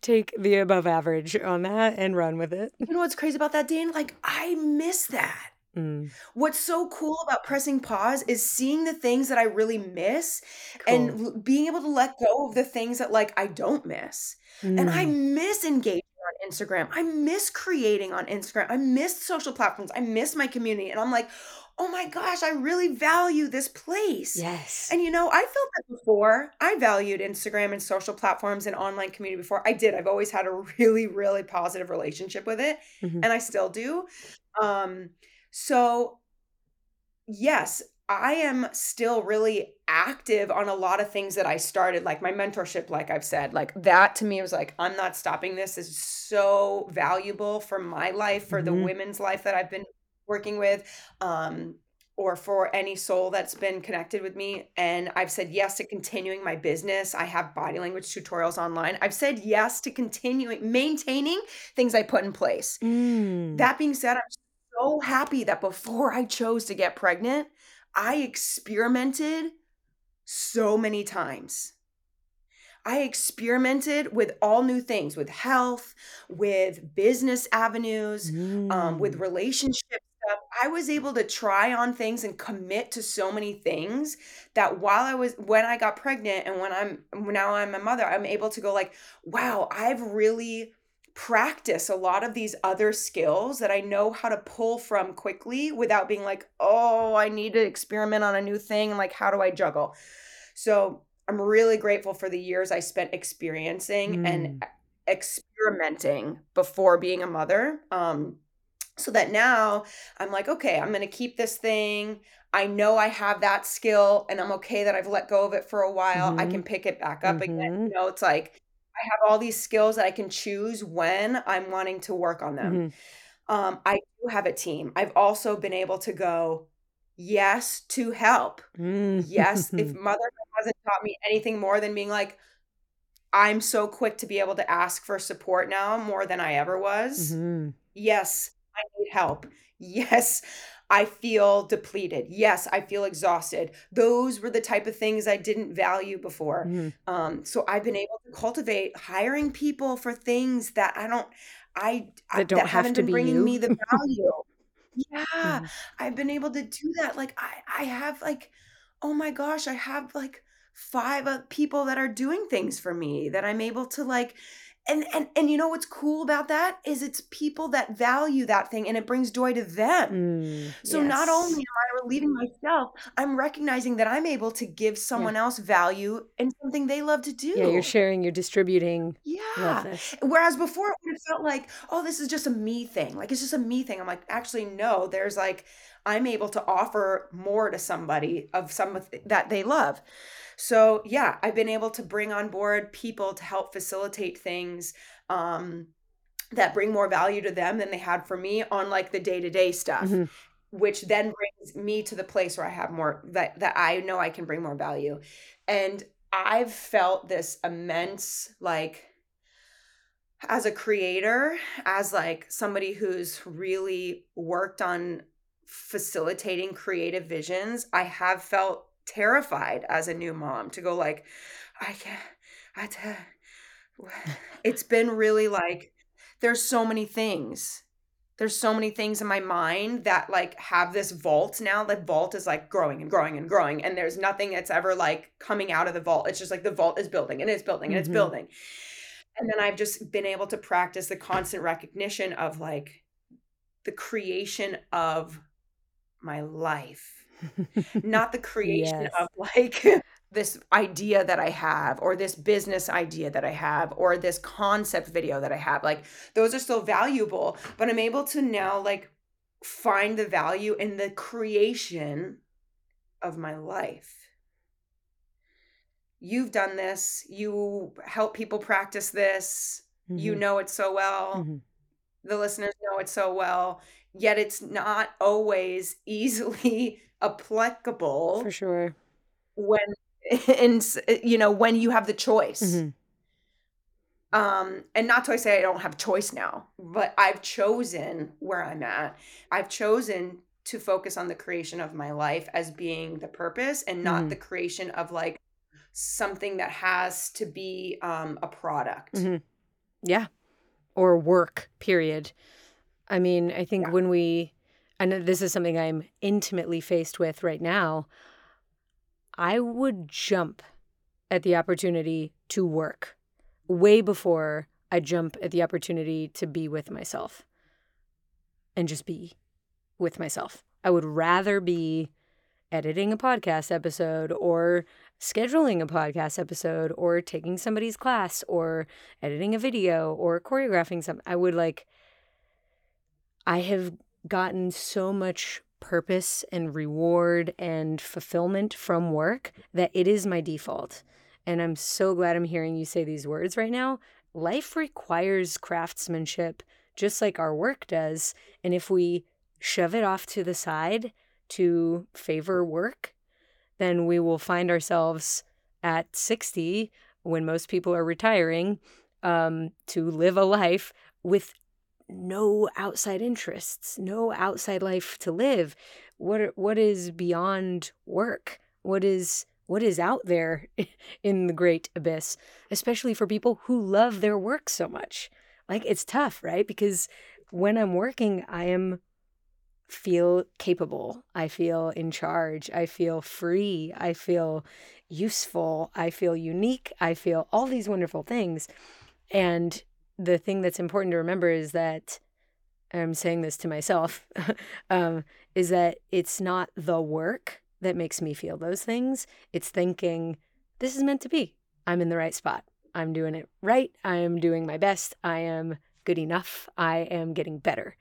take the above average on that and run with it. you know what's crazy about that, Dan? Like, I miss that. Mm, What's so cool about pressing pause is seeing the things that I really miss and l- being able to let go of the things that like I don't miss. And I Mm, miss engaging on Instagram. I miss creating on Instagram. I miss social platforms. I miss my community. And I'm like, oh my gosh, I really value this place. yes. And you know, I felt that before. I valued Instagram and social platforms and online community before. I did. I've always had a really, really positive relationship with it. Mhm. And I still do. Um, so yes, I am still really active on a lot of things that I started, like my mentorship, like I've said, like that to me was like, I'm not stopping this is so valuable for my life, for the Mhm. women's life that I've been working with, um, or for any soul that's been connected with me. And I've said yes to continuing my business. I have body language tutorials online. I've said yes to continuing maintaining things I put in place. Mm, That being said, I'm so happy that before I chose to get pregnant, I experimented so many times. I experimented with all new things, with health, with business avenues, um, with mm, relationship stuff. I was able to try on things and commit to so many things that while I was when I got pregnant and when I'm now I'm a mother, I'm able to go like, wow, I've really practiced a lot of these other skills that I know how to pull from quickly without being like, oh, I need to experiment on a new thing. And like, how do I juggle? So I'm really grateful for the years I spent experiencing and mm. experimenting before being a mother. Um, so that now I'm like, okay, I'm going to keep this thing. I know I have that skill and I'm okay that I've let go of it for a while. I Mhm. can pick it back up again. Mhm. You know, it's like I have all these skills that I can choose when I'm wanting to work on them. Mhm. Um, I do have a team. I've also been able to go, yes, to help. Yes, if mother hasn't taught me anything more than being like, I'm so quick to be able to ask for support now more than I ever was. Mhm. Yes, I need help. Yes, I feel depleted. Yes, I feel exhausted. Those were the type of things I didn't value before. Mhm. Um, so I've been able to cultivate hiring people for things that I don't, I, I That don't that have haven't to been be bringing you. me the value. Yeah, Mhm. I've been able to do that. Like I, I have like, oh my gosh, I have like five uh, people that are doing things for me that I'm able to like and and and you know what's cool about that is it's people that value that thing and it brings joy to them. Mm. So not only am I relieving myself, I'm recognizing that I'm able to give Yeah. someone else value in something they love to do. Yeah, you're sharing, you're distributing. Yeah. Whereas before it would have felt like, oh, this is just a me thing. Like it's just a me thing. I'm like, actually, no, there's like, I'm able to offer more to somebody of some that they love. So yeah, I've been able to bring on board people to help facilitate things um, that bring more value to them than they had for me on like the day to day stuff, Mhm. which then brings me to the place where I have more that that I know I can bring more value. And I've felt this immense like as a creator, as like somebody who's really worked on facilitating creative visions, I have felt terrified as a new mom to go like, I can't, i it's been really like, there's so many things. There's so many things in my mind that like have this vault now. The vault is like growing and growing and growing, and there's nothing that's ever like coming out of the vault. It's just like the vault is building and it's building and it's Mhm. building. And then I've just been able to practice the constant recognition of like the creation of my life, not the creation Yes. of like this idea that I have or this business idea that I have or this concept video that I have. Like those are still valuable, but I'm able to now like find the value in the creation of my life. You've done this, you help people practice this, you Mhm. know it so well Mhm. the listeners know it so well, yet it's not always easily applicable For sure. when and you know when you have the choice. Mhm. Um and not to say I don't have choice now, but I've chosen where I'm at. I've chosen to focus on the creation of my life as being the purpose and not Mhm. the creation of like something that has to be um a product. Mhm. Yeah. Or work, period. I mean, I think Yeah. when we, and this is something I'm intimately faced with right now, I would jump at the opportunity to work way before I jump at the opportunity to be with myself and just be with myself. I would rather be editing a podcast episode or scheduling a podcast episode or taking somebody's class or editing a video or choreographing something. I would like, I have gotten so much purpose and reward and fulfillment from work that it is my default. And I'm so glad I'm hearing you say these words right now. Life requires craftsmanship just like our work does. And if we shove it off to the side to favor work, then we will find ourselves at 60 when most people are retiring um, to live a life with no outside interests, no outside life to live. What what is beyond work? What is what is out there in the great abyss, especially for people who love their work so much? Like it's tough, right? Because when I'm working, I am feel capable. I feel in charge. I feel free. I feel useful. I feel unique. I feel all these wonderful things. And the thing that's important to remember is that I'm saying this to myself um, is that it's not the work that makes me feel those things. It's thinking, this is meant to be. I'm in the right spot. I'm doing it right. I am doing my best. I am good enough. I am getting better.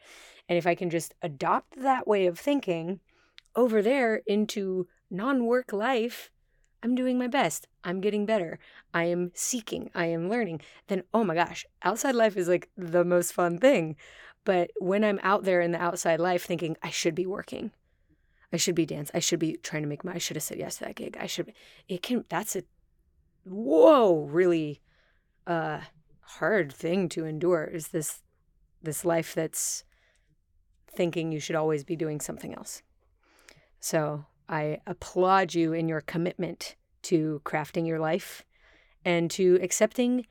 And if I can just adopt that way of thinking over there into non work life, I'm doing my best. I'm getting better. I am seeking. I am learning. Then, oh my gosh, outside life is like the most fun thing. But when I'm out there in the outside life thinking, I should be working, I should be dance, I should be trying to make my, I should have said yes to that gig. I should, it can, that's a, whoa, really uh, hard thing to endure is this, this life that's thinking you should always be doing something else. So I applaud you in your commitment to crafting your life and to accepting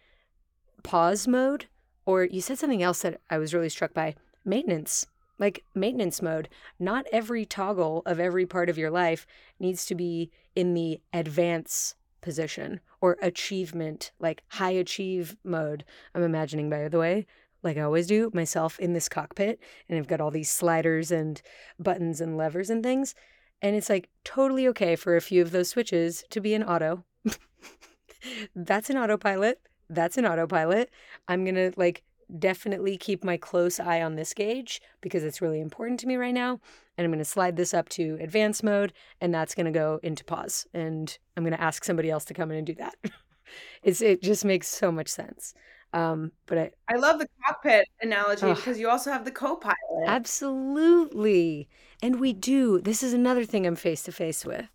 pause mode. Or you said something else that I was really struck by maintenance, like maintenance mode. Not every toggle of every part of your life needs to be in the advance position or achievement, like high achieve mode. I'm imagining, by the way, like I always do, myself in this cockpit, and I've got all these sliders and buttons and levers and things. And it's like totally okay for a few of those switches to be an auto. That's an autopilot. That's an autopilot. I'm going to like definitely keep my close eye on this gauge because it's really important to me right now. And I'm going to slide this up to advanced mode and that's going to go into pause. And I'm going to ask somebody else to come in and do that. it's, it just makes so much sense. Um, but I, I love the cockpit analogy oh, because you also have the co-pilot. Absolutely. And we do. This is another thing I'm face to face with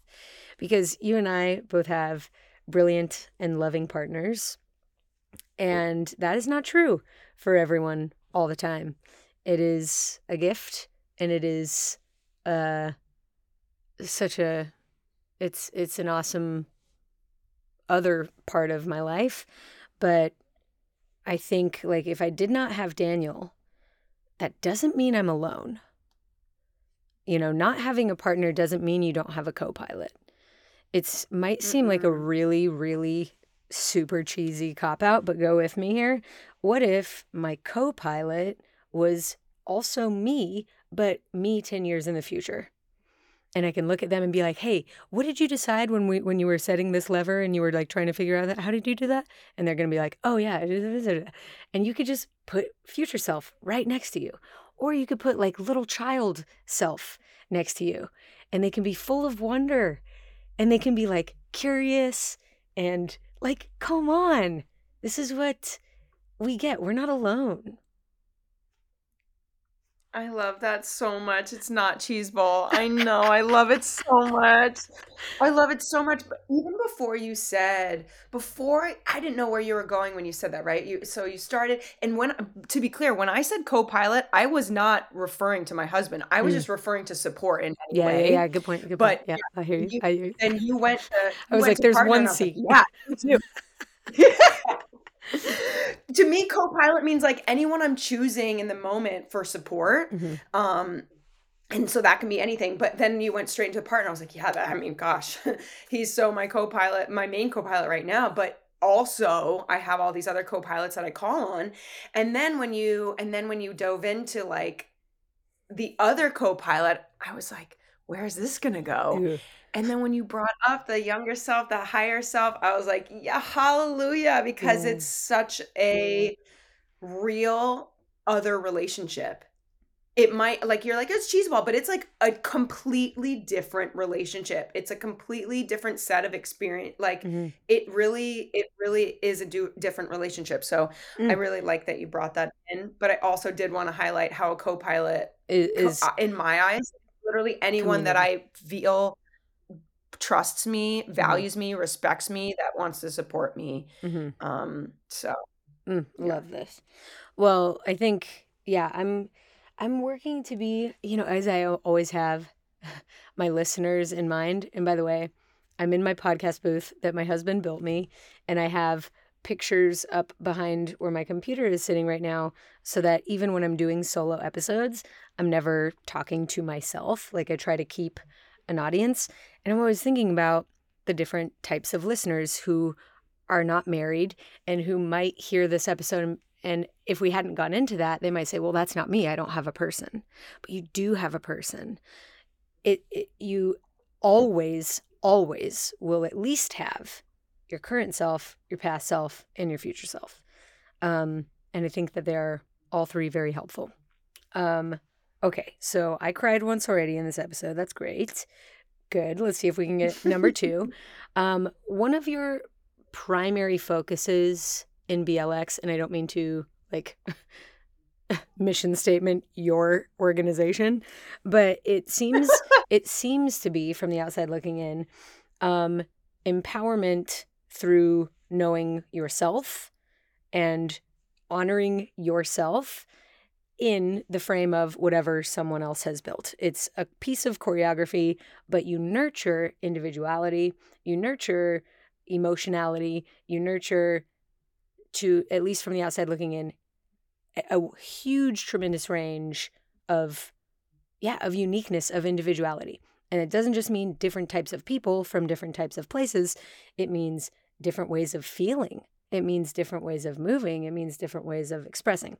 because you and I both have brilliant and loving partners. And that is not true for everyone all the time. It is a gift and it is uh such a it's it's an awesome other part of my life, but I think like if I did not have Daniel, that doesn't mean I'm alone. You know, not having a partner doesn't mean you don't have a co-pilot. It's might seem mm like a really really super cheesy cop out, but go with me here. What if my co-pilot was also me, but me 10 years in the future? And I can look at them and be like, "Hey, what did you decide when we when you were setting this lever and you were like trying to figure out that? How did you do that?" And they're going to be like, "Oh yeah," and you could just put future self right next to you, or you could put like little child self next to you, and they can be full of wonder, and they can be like curious and like, "Come on, this is what we get. We're not alone." I love that so much. It's not cheeseball. I know. I love it so much. I love it so much. But even before you said, before I, I didn't know where you were going when you said that, right? You so you started and when to be clear, when I said co-pilot, I was not referring to my husband. I was mm. just referring to support in any yeah, way. Yeah, yeah, good point. Good but point. Yeah, I hear you. you I hear you. And you went to you I was like, there's one seat. Like, yeah, to me, co-pilot means like anyone I'm choosing in the moment for support. Mm-hmm. Um, and so that can be anything. But then you went straight into a partner. I was like, yeah, that, I mean, gosh, he's so my co-pilot, my main co-pilot right now. But also I have all these other co-pilots that I call on. And then when you and then when you dove into like the other co-pilot, I was like, where's this gonna go? Yeah. And then when you brought up the younger self, the higher self, I was like, yeah, hallelujah, because it's such a real other relationship. It might like you're like it's cheeseball, but it's like a completely different relationship. It's a completely different set of experience. Like mm-hmm. it really, it really is a do- different relationship. So mm. I really like that you brought that in. But I also did want to highlight how a co-pilot is, co- in my eyes, literally anyone that I feel trusts me, mm-hmm. values mm-hmm. me, respects me, that wants to support me. Mm-hmm. Um, so mm, yeah. love this. Well, I think yeah, I'm I'm working to be, you know, as I always have my listeners in mind. And by the way, I'm in my podcast booth that my husband built me, and I have pictures up behind where my computer is sitting right now so that even when I'm doing solo episodes, I'm never talking to myself. Like I try to keep an audience. And I'm always thinking about the different types of listeners who are not married and who might hear this episode. And if we hadn't gone into that, they might say, well, that's not me. I don't have a person. But you do have a person. It, it you always, always will at least have your current self, your past self, and your future self. Um, and I think that they're all three very helpful. Um, Okay, so I cried once already in this episode. That's great. Good. Let's see if we can get number two. Um, one of your primary focuses in BLX, and I don't mean to like mission statement your organization, but it seems it seems to be from the outside looking in, um, empowerment through knowing yourself and honoring yourself in the frame of whatever someone else has built. It's a piece of choreography, but you nurture individuality, you nurture emotionality, you nurture to at least from the outside looking in a huge tremendous range of yeah, of uniqueness of individuality. And it doesn't just mean different types of people from different types of places. It means different ways of feeling. It means different ways of moving. It means different ways of expressing.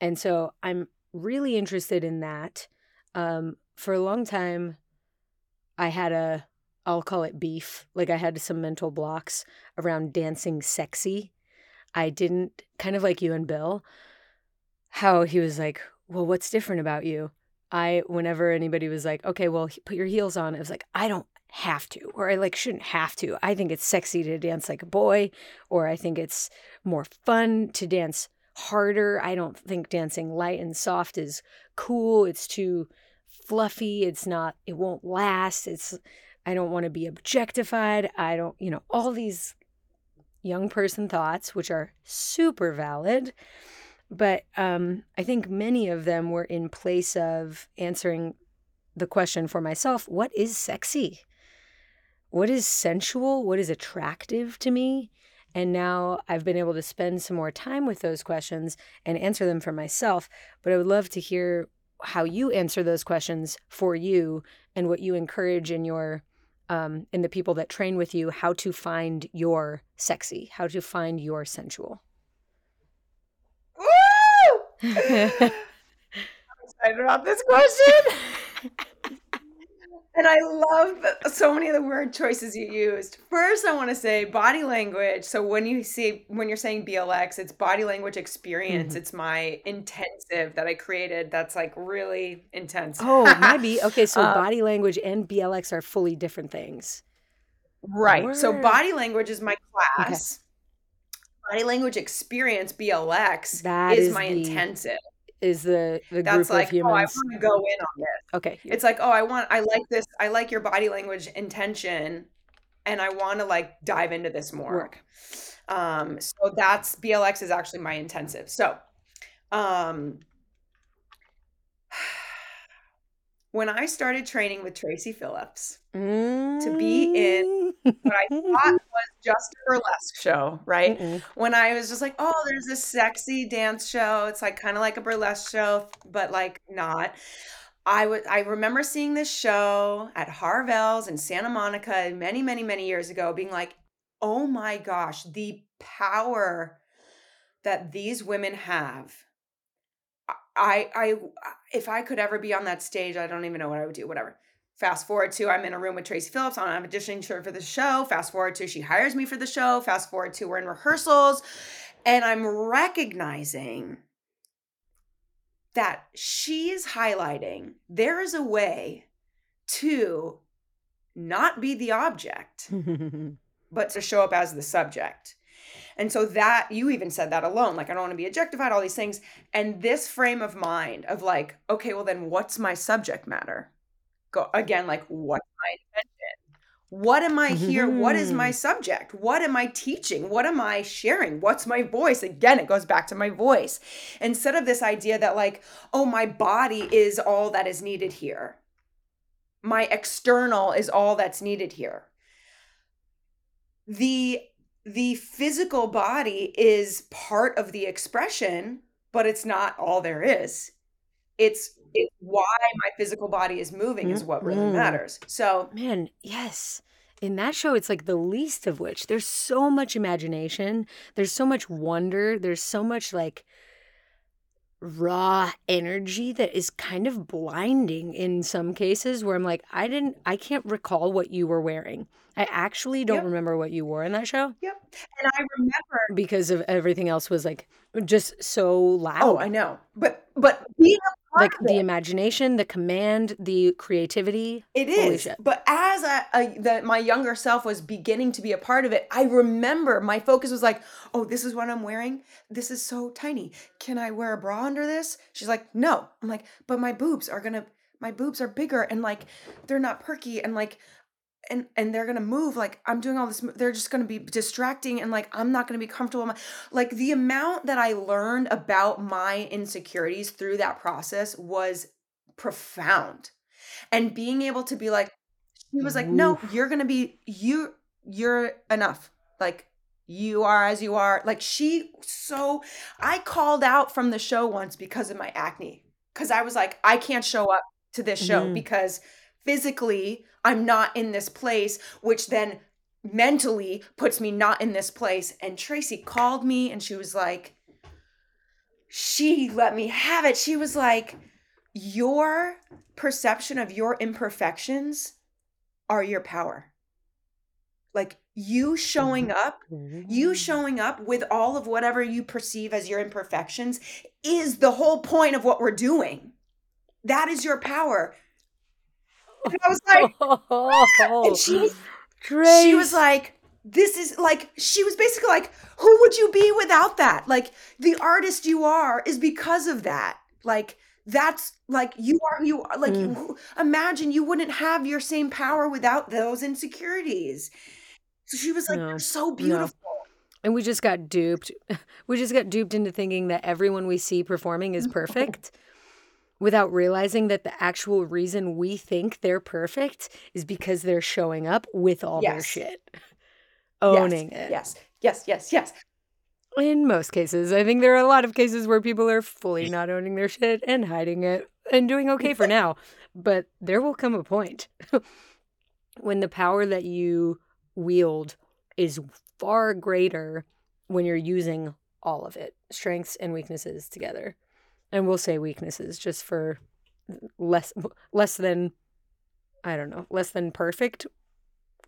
And so I'm really interested in that. Um, for a long time, I had a, I'll call it beef. Like I had some mental blocks around dancing sexy. I didn't, kind of like you and Bill, how he was like, well, what's different about you? I, whenever anybody was like, okay, well, put your heels on, it was like, I don't have to, or I like shouldn't have to. I think it's sexy to dance like a boy, or I think it's more fun to dance harder. I don't think dancing light and soft is cool. It's too fluffy. It's not, it won't last. It's, I don't want to be objectified. I don't, you know, all these young person thoughts, which are super valid. But um, I think many of them were in place of answering the question for myself what is sexy? What is sensual? What is attractive to me? And now I've been able to spend some more time with those questions and answer them for myself. But I would love to hear how you answer those questions for you and what you encourage in your um, in the people that train with you how to find your sexy, how to find your sensual. Woo! I'm excited about this question. And I love so many of the word choices you used. First, I want to say body language. So when you see when you're saying BLX, it's body language experience. Mm-hmm. It's my intensive that I created. That's like really intense. Oh, maybe okay. So um, body language and BLX are fully different things. Right. Word. So body language is my class. Okay. Body language experience BLX that is, is my the, intensive is the the That's like, of humans. Oh, I want to go in on this. Okay. It's like, oh, I want I like this. I like your body language intention and I want to like dive into this more. Work. Um so that's BLX is actually my intensive. So, um when I started training with Tracy Phillips to be in what I thought was just a burlesque show, right? Mm-mm. When I was just like, oh, there's this sexy dance show. It's like kind of like a burlesque show, but like not. I would I remember seeing this show at Harvelle's in Santa Monica many, many, many years ago, being like, oh my gosh, the power that these women have I I if I could ever be on that stage, I don't even know what I would do. Whatever. Fast forward to I'm in a room with Tracy Phillips. I'm auditioning for the show. Fast forward to she hires me for the show. Fast forward to we're in rehearsals, and I'm recognizing that she is highlighting there is a way to not be the object, but to show up as the subject. And so that you even said that alone, like I don't want to be objectified, all these things. And this frame of mind of like, okay, well then what's my subject matter? Go again, like what's my intention? What am I here? Mm-hmm. What is my mm-hmm. subject? What am I teaching? What am I sharing? What's my voice? Again, it goes back to my voice. Instead of this idea that, like, oh, my body is all that is needed here, my external is all that's needed here. The the physical body is part of the expression, but it's not all there is. It's it's why my physical body is moving is what really mm-hmm. matters. So, man, yes. In that show, it's like the least of which. There's so much imagination. There's so much wonder. There's so much like raw energy that is kind of blinding in some cases where I'm like, I didn't, I can't recall what you were wearing. I actually don't yep. remember what you wore in that show. Yep. And I remember because of everything else was like just so loud. Oh, I know. But, but being like the imagination, the command, the creativity. It is. But as I, I the, my younger self was beginning to be a part of it, I remember my focus was like, "Oh, this is what I'm wearing. This is so tiny. Can I wear a bra under this?" She's like, "No." I'm like, "But my boobs are going to my boobs are bigger and like they're not perky and like and and they're gonna move like i'm doing all this they're just gonna be distracting and like i'm not gonna be comfortable like the amount that i learned about my insecurities through that process was profound. And being able to be like he was like no you're gonna be you you're enough. Like you are as you are. Like she so i called out from the show once because of my acne. Because i was like i can't show up to this show mm-hmm. because physically I'm not in this place, which then mentally puts me not in this place. And Tracy called me and she was like, she let me have it. She was like, your perception of your imperfections are your power. Like you showing mm-hmm. up, you mm-hmm. showing up with all of whatever you perceive as your imperfections is the whole point of what we're doing. That is your power. And I was like, oh, and she was, Grace. she was like, this is like, she was basically like, who would you be without that? Like, the artist you are is because of that. Like, that's like you are you are like mm. you, imagine you wouldn't have your same power without those insecurities so she was like no, so beautiful no. and we just got duped we just got duped into thinking that everyone we see performing is perfect without realizing that the actual reason we think they're perfect is because they're showing up with all yes. their shit, owning yes. it. Yes, yes, yes, yes. In most cases, I think there are a lot of cases where people are fully mm. not owning their shit and hiding it and doing okay for now. But there will come a point when the power that you wield is far greater when you're using all of it, strengths and weaknesses together and we'll say weaknesses just for less less than I don't know, less than perfect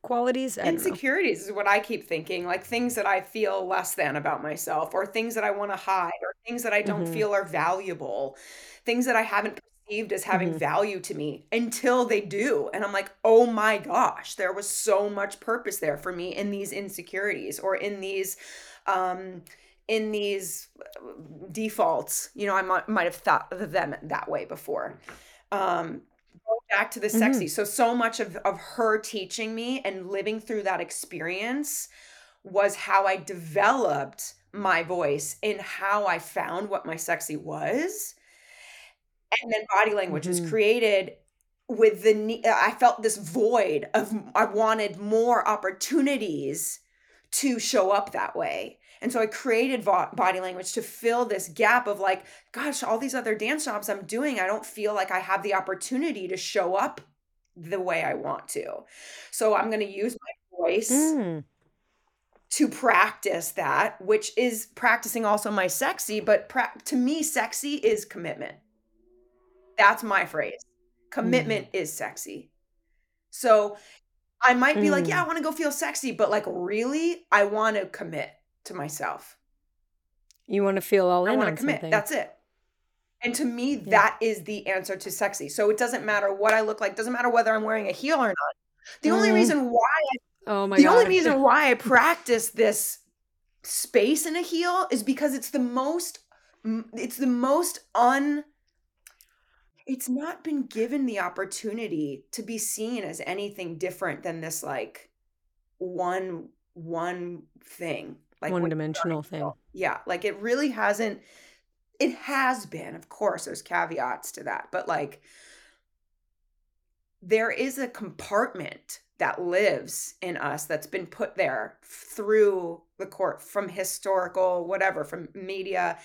qualities. Insecurities is what I keep thinking, like things that I feel less than about myself, or things that I want to hide, or things that I don't mm-hmm. feel are valuable, things that I haven't perceived as having mm-hmm. value to me until they do. And I'm like, oh my gosh, there was so much purpose there for me in these insecurities or in these um in these defaults you know i might, might have thought of them that way before um back to the sexy mm-hmm. so so much of, of her teaching me and living through that experience was how i developed my voice in how i found what my sexy was and then body language mm-hmm. was created with the i felt this void of i wanted more opportunities to show up that way and so I created body language to fill this gap of like, gosh, all these other dance jobs I'm doing, I don't feel like I have the opportunity to show up the way I want to. So I'm going to use my voice mm. to practice that, which is practicing also my sexy. But pra- to me, sexy is commitment. That's my phrase. Commitment mm. is sexy. So I might be mm. like, yeah, I mm. want to go feel sexy, but like, really, I want to commit to myself. You want to feel all I in want to commit. Something. That's it. And to me, yeah. that is the answer to sexy. So it doesn't matter what I look like. Doesn't matter whether I'm wearing a heel or not. The mm only mm-hmm. reason why I, oh my the God. only reason why I practice this space in a heel is because it's the most it's the most un it's not been given the opportunity to be seen as anything different than this like one one thing like one dimensional thing. Yeah, like it really hasn't it has been, of course, there's caveats to that, but like there is a compartment that lives in us that's been put there through the court from historical whatever from media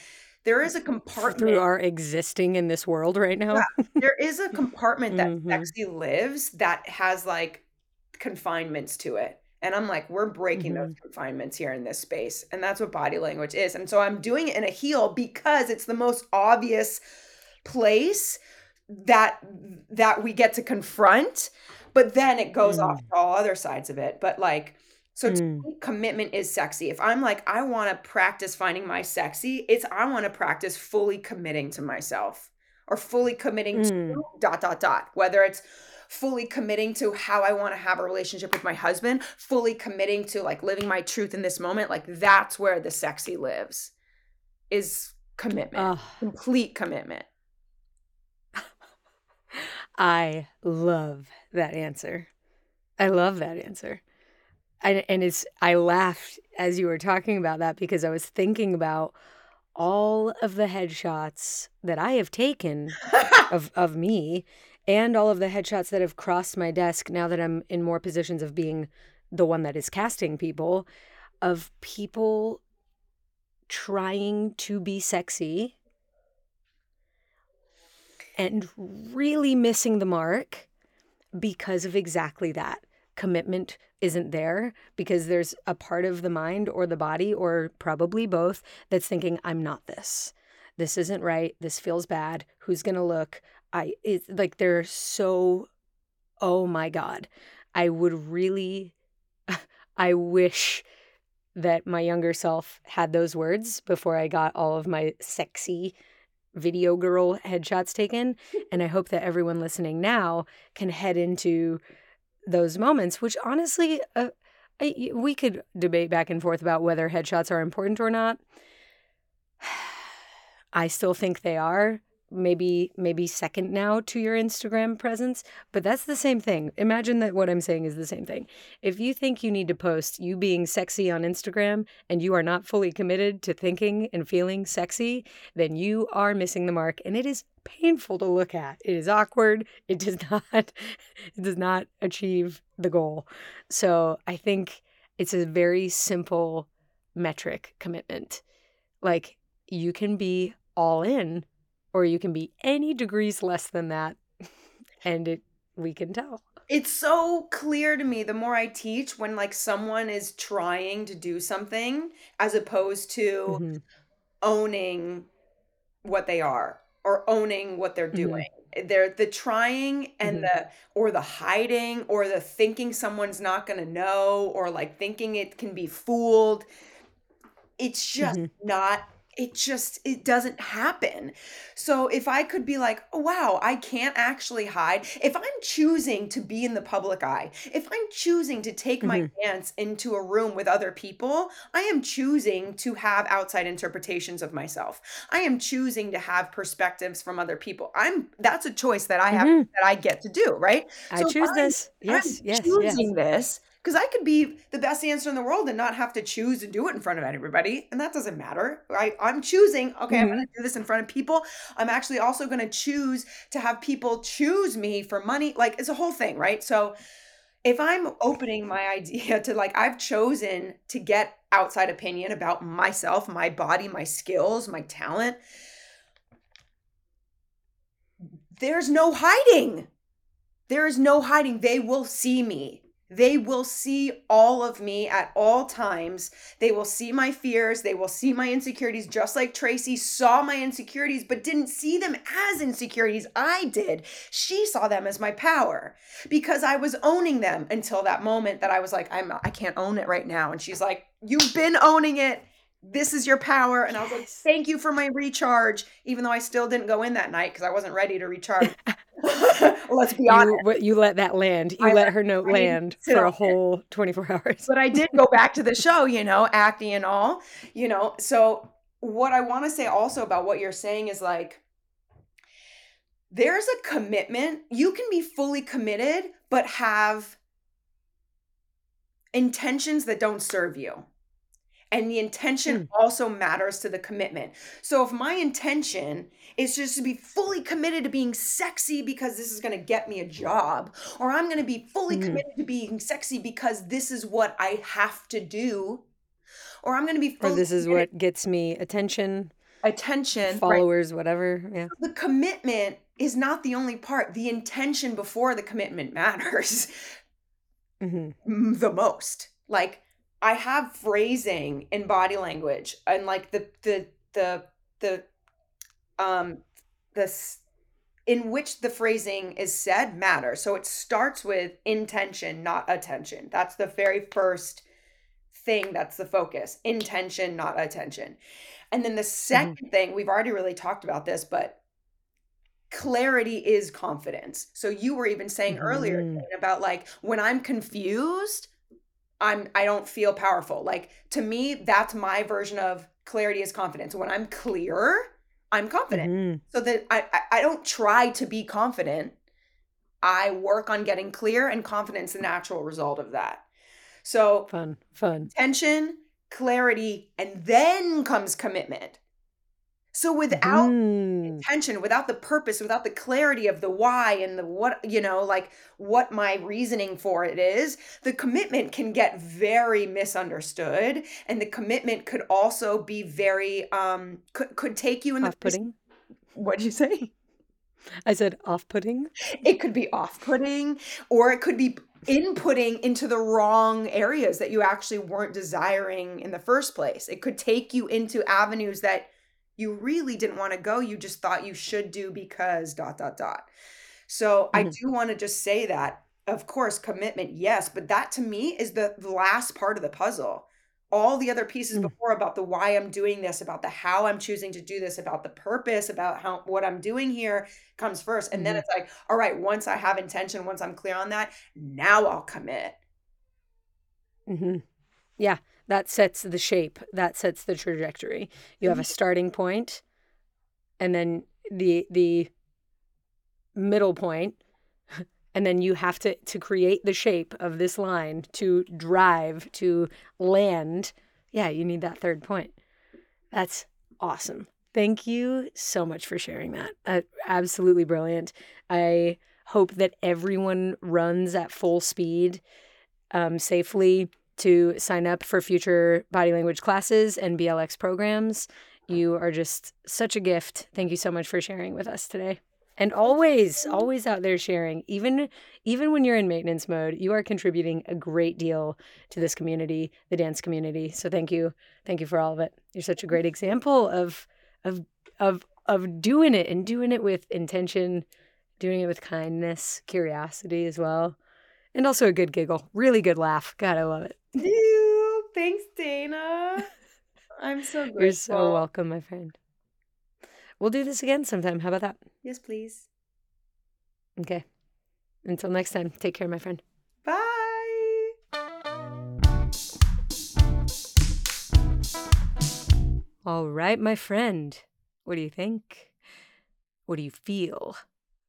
there is a compartment through our existing in this world right now yeah, there is a compartment that mm-hmm. actually lives that has like confinements to it and I'm like, we're breaking mm-hmm. those confinements here in this space. And that's what body language is. And so I'm doing it in a heel because it's the most obvious place that that we get to confront. But then it goes mm. off to all other sides of it. But like, so mm. commitment is sexy. If I'm like, I want to practice finding my sexy, it's I want to practice fully committing to myself or fully committing Mm. to dot dot dot whether it's fully committing to how I want to have a relationship with my husband, fully committing to like living my truth in this moment, like that's where the sexy lives. Is commitment. Ugh. Complete commitment. I love that answer. I love that answer. And, and it's I laughed as you were talking about that because I was thinking about all of the headshots that I have taken of of me and all of the headshots that have crossed my desk now that I'm in more positions of being the one that is casting people of people trying to be sexy and really missing the mark because of exactly that. Commitment isn't there because there's a part of the mind or the body, or probably both, that's thinking, I'm not this. This isn't right. This feels bad. Who's going to look? I, it's like they're so, oh my God. I would really, I wish that my younger self had those words before I got all of my sexy video girl headshots taken. And I hope that everyone listening now can head into those moments, which honestly, uh, I, we could debate back and forth about whether headshots are important or not. I still think they are. Maybe maybe second now to your Instagram presence, but that's the same thing. Imagine that what I'm saying is the same thing. If you think you need to post you being sexy on Instagram and you are not fully committed to thinking and feeling sexy, then you are missing the mark and it is painful to look at. It is awkward. It does not it does not achieve the goal. So, I think it's a very simple metric commitment. Like you can be all in or you can be any degrees less than that and it we can tell. It's so clear to me the more I teach when like someone is trying to do something as opposed to Mhm. owning what they are or owning what they're doing. They're the trying and Mhm. the or the hiding or the thinking someone's not going to know or like thinking it can be fooled. It's just Mhm. not it just it doesn't happen. So if I could be like, oh, wow, I can't actually hide. If I'm choosing to be in the public eye, if I'm choosing to take my Mhm. dance into a room with other people, I am choosing to have outside interpretations of myself. I am choosing to have perspectives from other people. I'm that's a choice that I have Mhm. that I get to do, right? I So choose I'm this. Yes, I'm yes, yes. choosing this because I could be the best dancer in the world and not have to choose to do it in front of everybody, and that doesn't matter. Right? I'm choosing. Okay, I'm Mhm. going to do this in front of people. I'm actually also going to choose to have people choose me for money. Like it's a whole thing, right? So if I'm opening my idea to like I've chosen to get outside opinion about myself, my body, my skills, my talent, there's no hiding. There is no hiding. They will see me. They will see all of me at all times. They will see my fears. They will see my insecurities, just like Tracy saw my insecurities, but didn't see them as insecurities. I did. She saw them as my power because I was owning them until that moment that I was like, I'm I can't own it right now. And she's like, You've been owning it. This is your power. And I was like, Thank you for my recharge, even though I still didn't go in that night because I wasn't ready to recharge. Let's be honest. You you let that land. You I let her note I land for a it. whole 24 hours. but I did go back to the show, you know, acting and all, you know. So what I want to say also about what you're saying is like there's a commitment. You can be fully committed but have intentions that don't serve you. And the intention also matters to the commitment. So if my intention is just to be fully committed to being sexy because this is going to get me a job, or I'm going to be fully Mhm. committed to being sexy because this is what I have to do, or I'm going to be Or fully this is committed- what gets me attention, attention, right? followers, whatever. Yeah. The commitment is not the only part. The intention before the commitment matters. hmm the most. Like I have phrasing in body language and like the the the the um this in which the phrasing is said matters. So it starts with intention, not attention. That's the very first thing that's the focus. Intention, not attention. And then the 2nd thing, we've already really talked about this, but clarity is confidence. So you were even saying earlier Mhm. about like when I'm confused, I'm I don't feel powerful. Like to me, that's my version of clarity is confidence. When I'm clear, I'm confident. Mhm. So that I I, I don't try to be confident. I work on getting clear and confidence the natural result of that. So Fun, fun. tension, clarity, and then comes commitment. So without Mm. intention, without the purpose, without the clarity of the why and the what, you know, like what my reasoning for it is, the commitment can get very misunderstood. And the commitment could also be very, um, could, could take you in the, Off-putting. what'd you say? I said off-putting. It could be off putting or it could be inputting into the wrong areas that you actually weren't desiring in the first place. It could take you into avenues that you really didn't want to go. You just thought you should do because dot, dot, dot. So I Mhm. do want to just say that, of course, commitment, yes, but that to me is the last part of the puzzle. All the other pieces Mm. before about the why I'm doing this, about the how I'm choosing to do this, about the purpose, about how what I'm doing here comes first. And then Mhm. it's like, all right, once I have intention, once I'm clear on that, now I'll commit. hmm Yeah, that sets the shape. That sets the trajectory. You have a starting point, and then the the middle point, and then you have to to create the shape of this line to drive to land. Yeah, you need that third point. That's awesome. Thank you so much for sharing that. Uh, absolutely brilliant. I hope that everyone runs at full speed um, safely to sign up for future body language classes and BLX programs. You are just such a gift. Thank you so much for sharing with us today. And always, always out there sharing. Even even when you're in maintenance mode, you are contributing a great deal to this community, the dance community. So thank you. Thank you for all of it. You're such a great example of of of of doing it and doing it with intention, doing it with kindness, curiosity as well. And also a good giggle. Really good laugh. God, I love it. Ew, thanks, Dana. I'm so grateful. You're so welcome, my friend. We'll do this again sometime. How about that? Yes, please. Okay. Until next time, take care, my friend. Bye. All right, my friend. What do you think? What do you feel?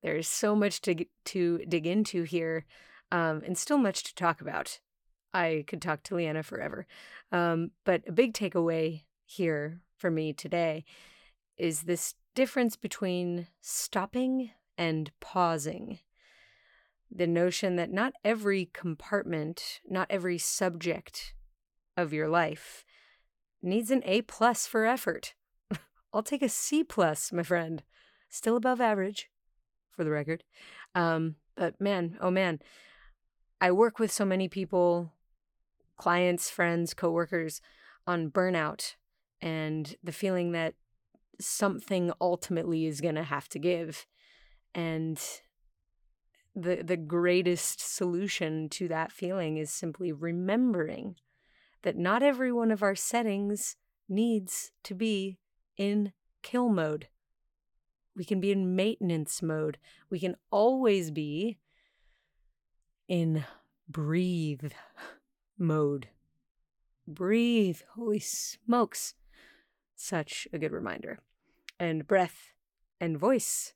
There's so much to to dig into here, um, and still much to talk about. I could talk to Leanna forever, um, but a big takeaway here for me today is this difference between stopping and pausing. The notion that not every compartment, not every subject of your life needs an A plus for effort. I'll take a C plus, my friend. Still above average, for the record. Um, but man, oh man, I work with so many people, clients, friends, coworkers, on burnout and the feeling that something ultimately is going to have to give. And the the greatest solution to that feeling is simply remembering that not every one of our settings needs to be in kill mode. We can be in maintenance mode. We can always be in breathe mode. Breathe. Holy smokes. Such a good reminder. And breath and voice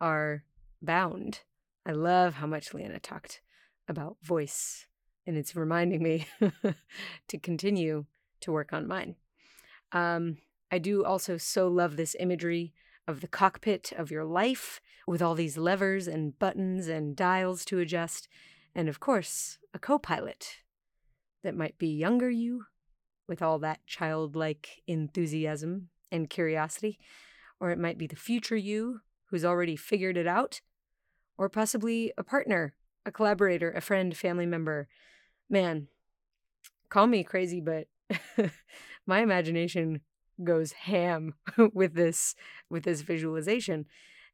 are bound. I love how much Leanna talked about voice, and it's reminding me to continue to work on mine. Um, I do also so love this imagery of the cockpit of your life with all these levers and buttons and dials to adjust, and of course, a co pilot that might be younger you with all that childlike enthusiasm and curiosity, or it might be the future you who's already figured it out, or possibly a partner, a collaborator, a friend, family member. Man, call me crazy, but my imagination goes ham with this with this visualization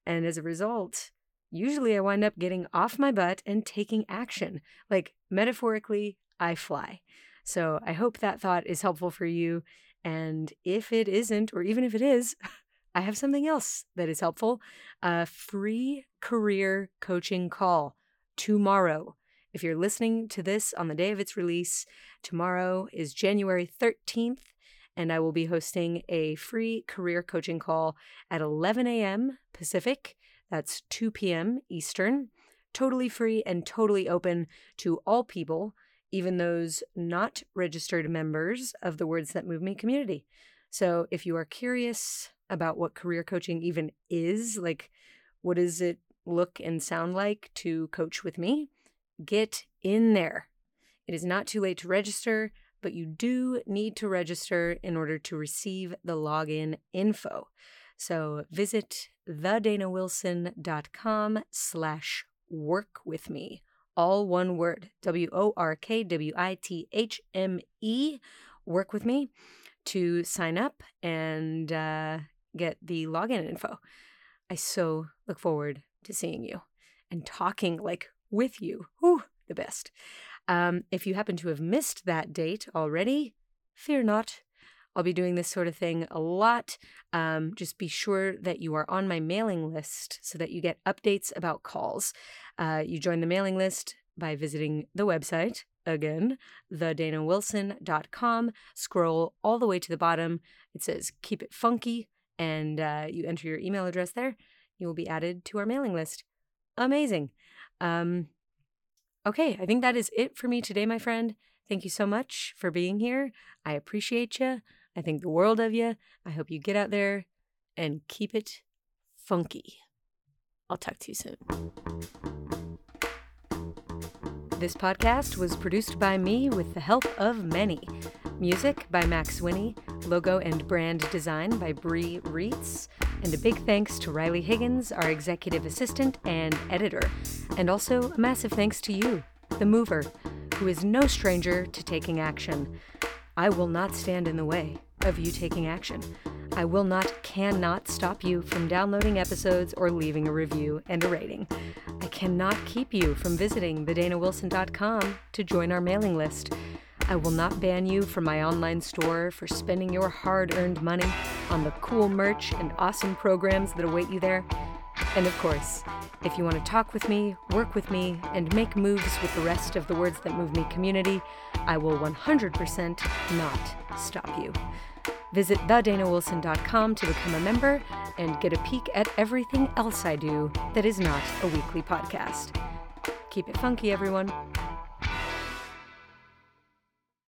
and as a result usually i wind up getting off my butt and taking action like metaphorically i fly so i hope that thought is helpful for you and if it isn't or even if it is I have something else that is helpful a free career coaching call tomorrow. If you're listening to this on the day of its release, tomorrow is January 13th, and I will be hosting a free career coaching call at 11 a.m. Pacific. That's 2 p.m. Eastern. Totally free and totally open to all people, even those not registered members of the Words That Move Me community. So if you are curious about what career coaching even is, like what does it look and sound like to coach with me, get in there. It is not too late to register, but you do need to register in order to receive the login info. So visit thedanawilson.com slash work with me. All one word, W O R K W I T H M E, work with me to sign up and uh, get the login info. I so look forward to seeing you and talking like with you. Whew, the best. Um, if you happen to have missed that date already, fear not. I'll be doing this sort of thing a lot. Um, just be sure that you are on my mailing list so that you get updates about calls. Uh, you join the mailing list by visiting the website, again, thedanawilson.com. Scroll all the way to the bottom. It says Keep It Funky, and uh, you enter your email address there. You will be added to our mailing list. Amazing. Um, okay, I think that is it for me today, my friend. Thank you so much for being here. I appreciate you. I think the world of you. I hope you get out there and keep it funky. I'll talk to you soon. This podcast was produced by me with the help of many. Music by Max Winnie, logo and brand design by Bree Reitz, and a big thanks to Riley Higgins, our executive assistant and editor. And also a massive thanks to you, the mover, who is no stranger to taking action. I will not stand in the way of you taking action. I will not, cannot stop you from downloading episodes or leaving a review and a rating. I cannot keep you from visiting thedanawilson.com to join our mailing list. I will not ban you from my online store for spending your hard earned money on the cool merch and awesome programs that await you there. And of course, if you want to talk with me, work with me, and make moves with the rest of the Words That Move Me community, I will 100% not stop you. Visit thedanawilson.com to become a member and get a peek at everything else I do that is not a weekly podcast. Keep it funky, everyone.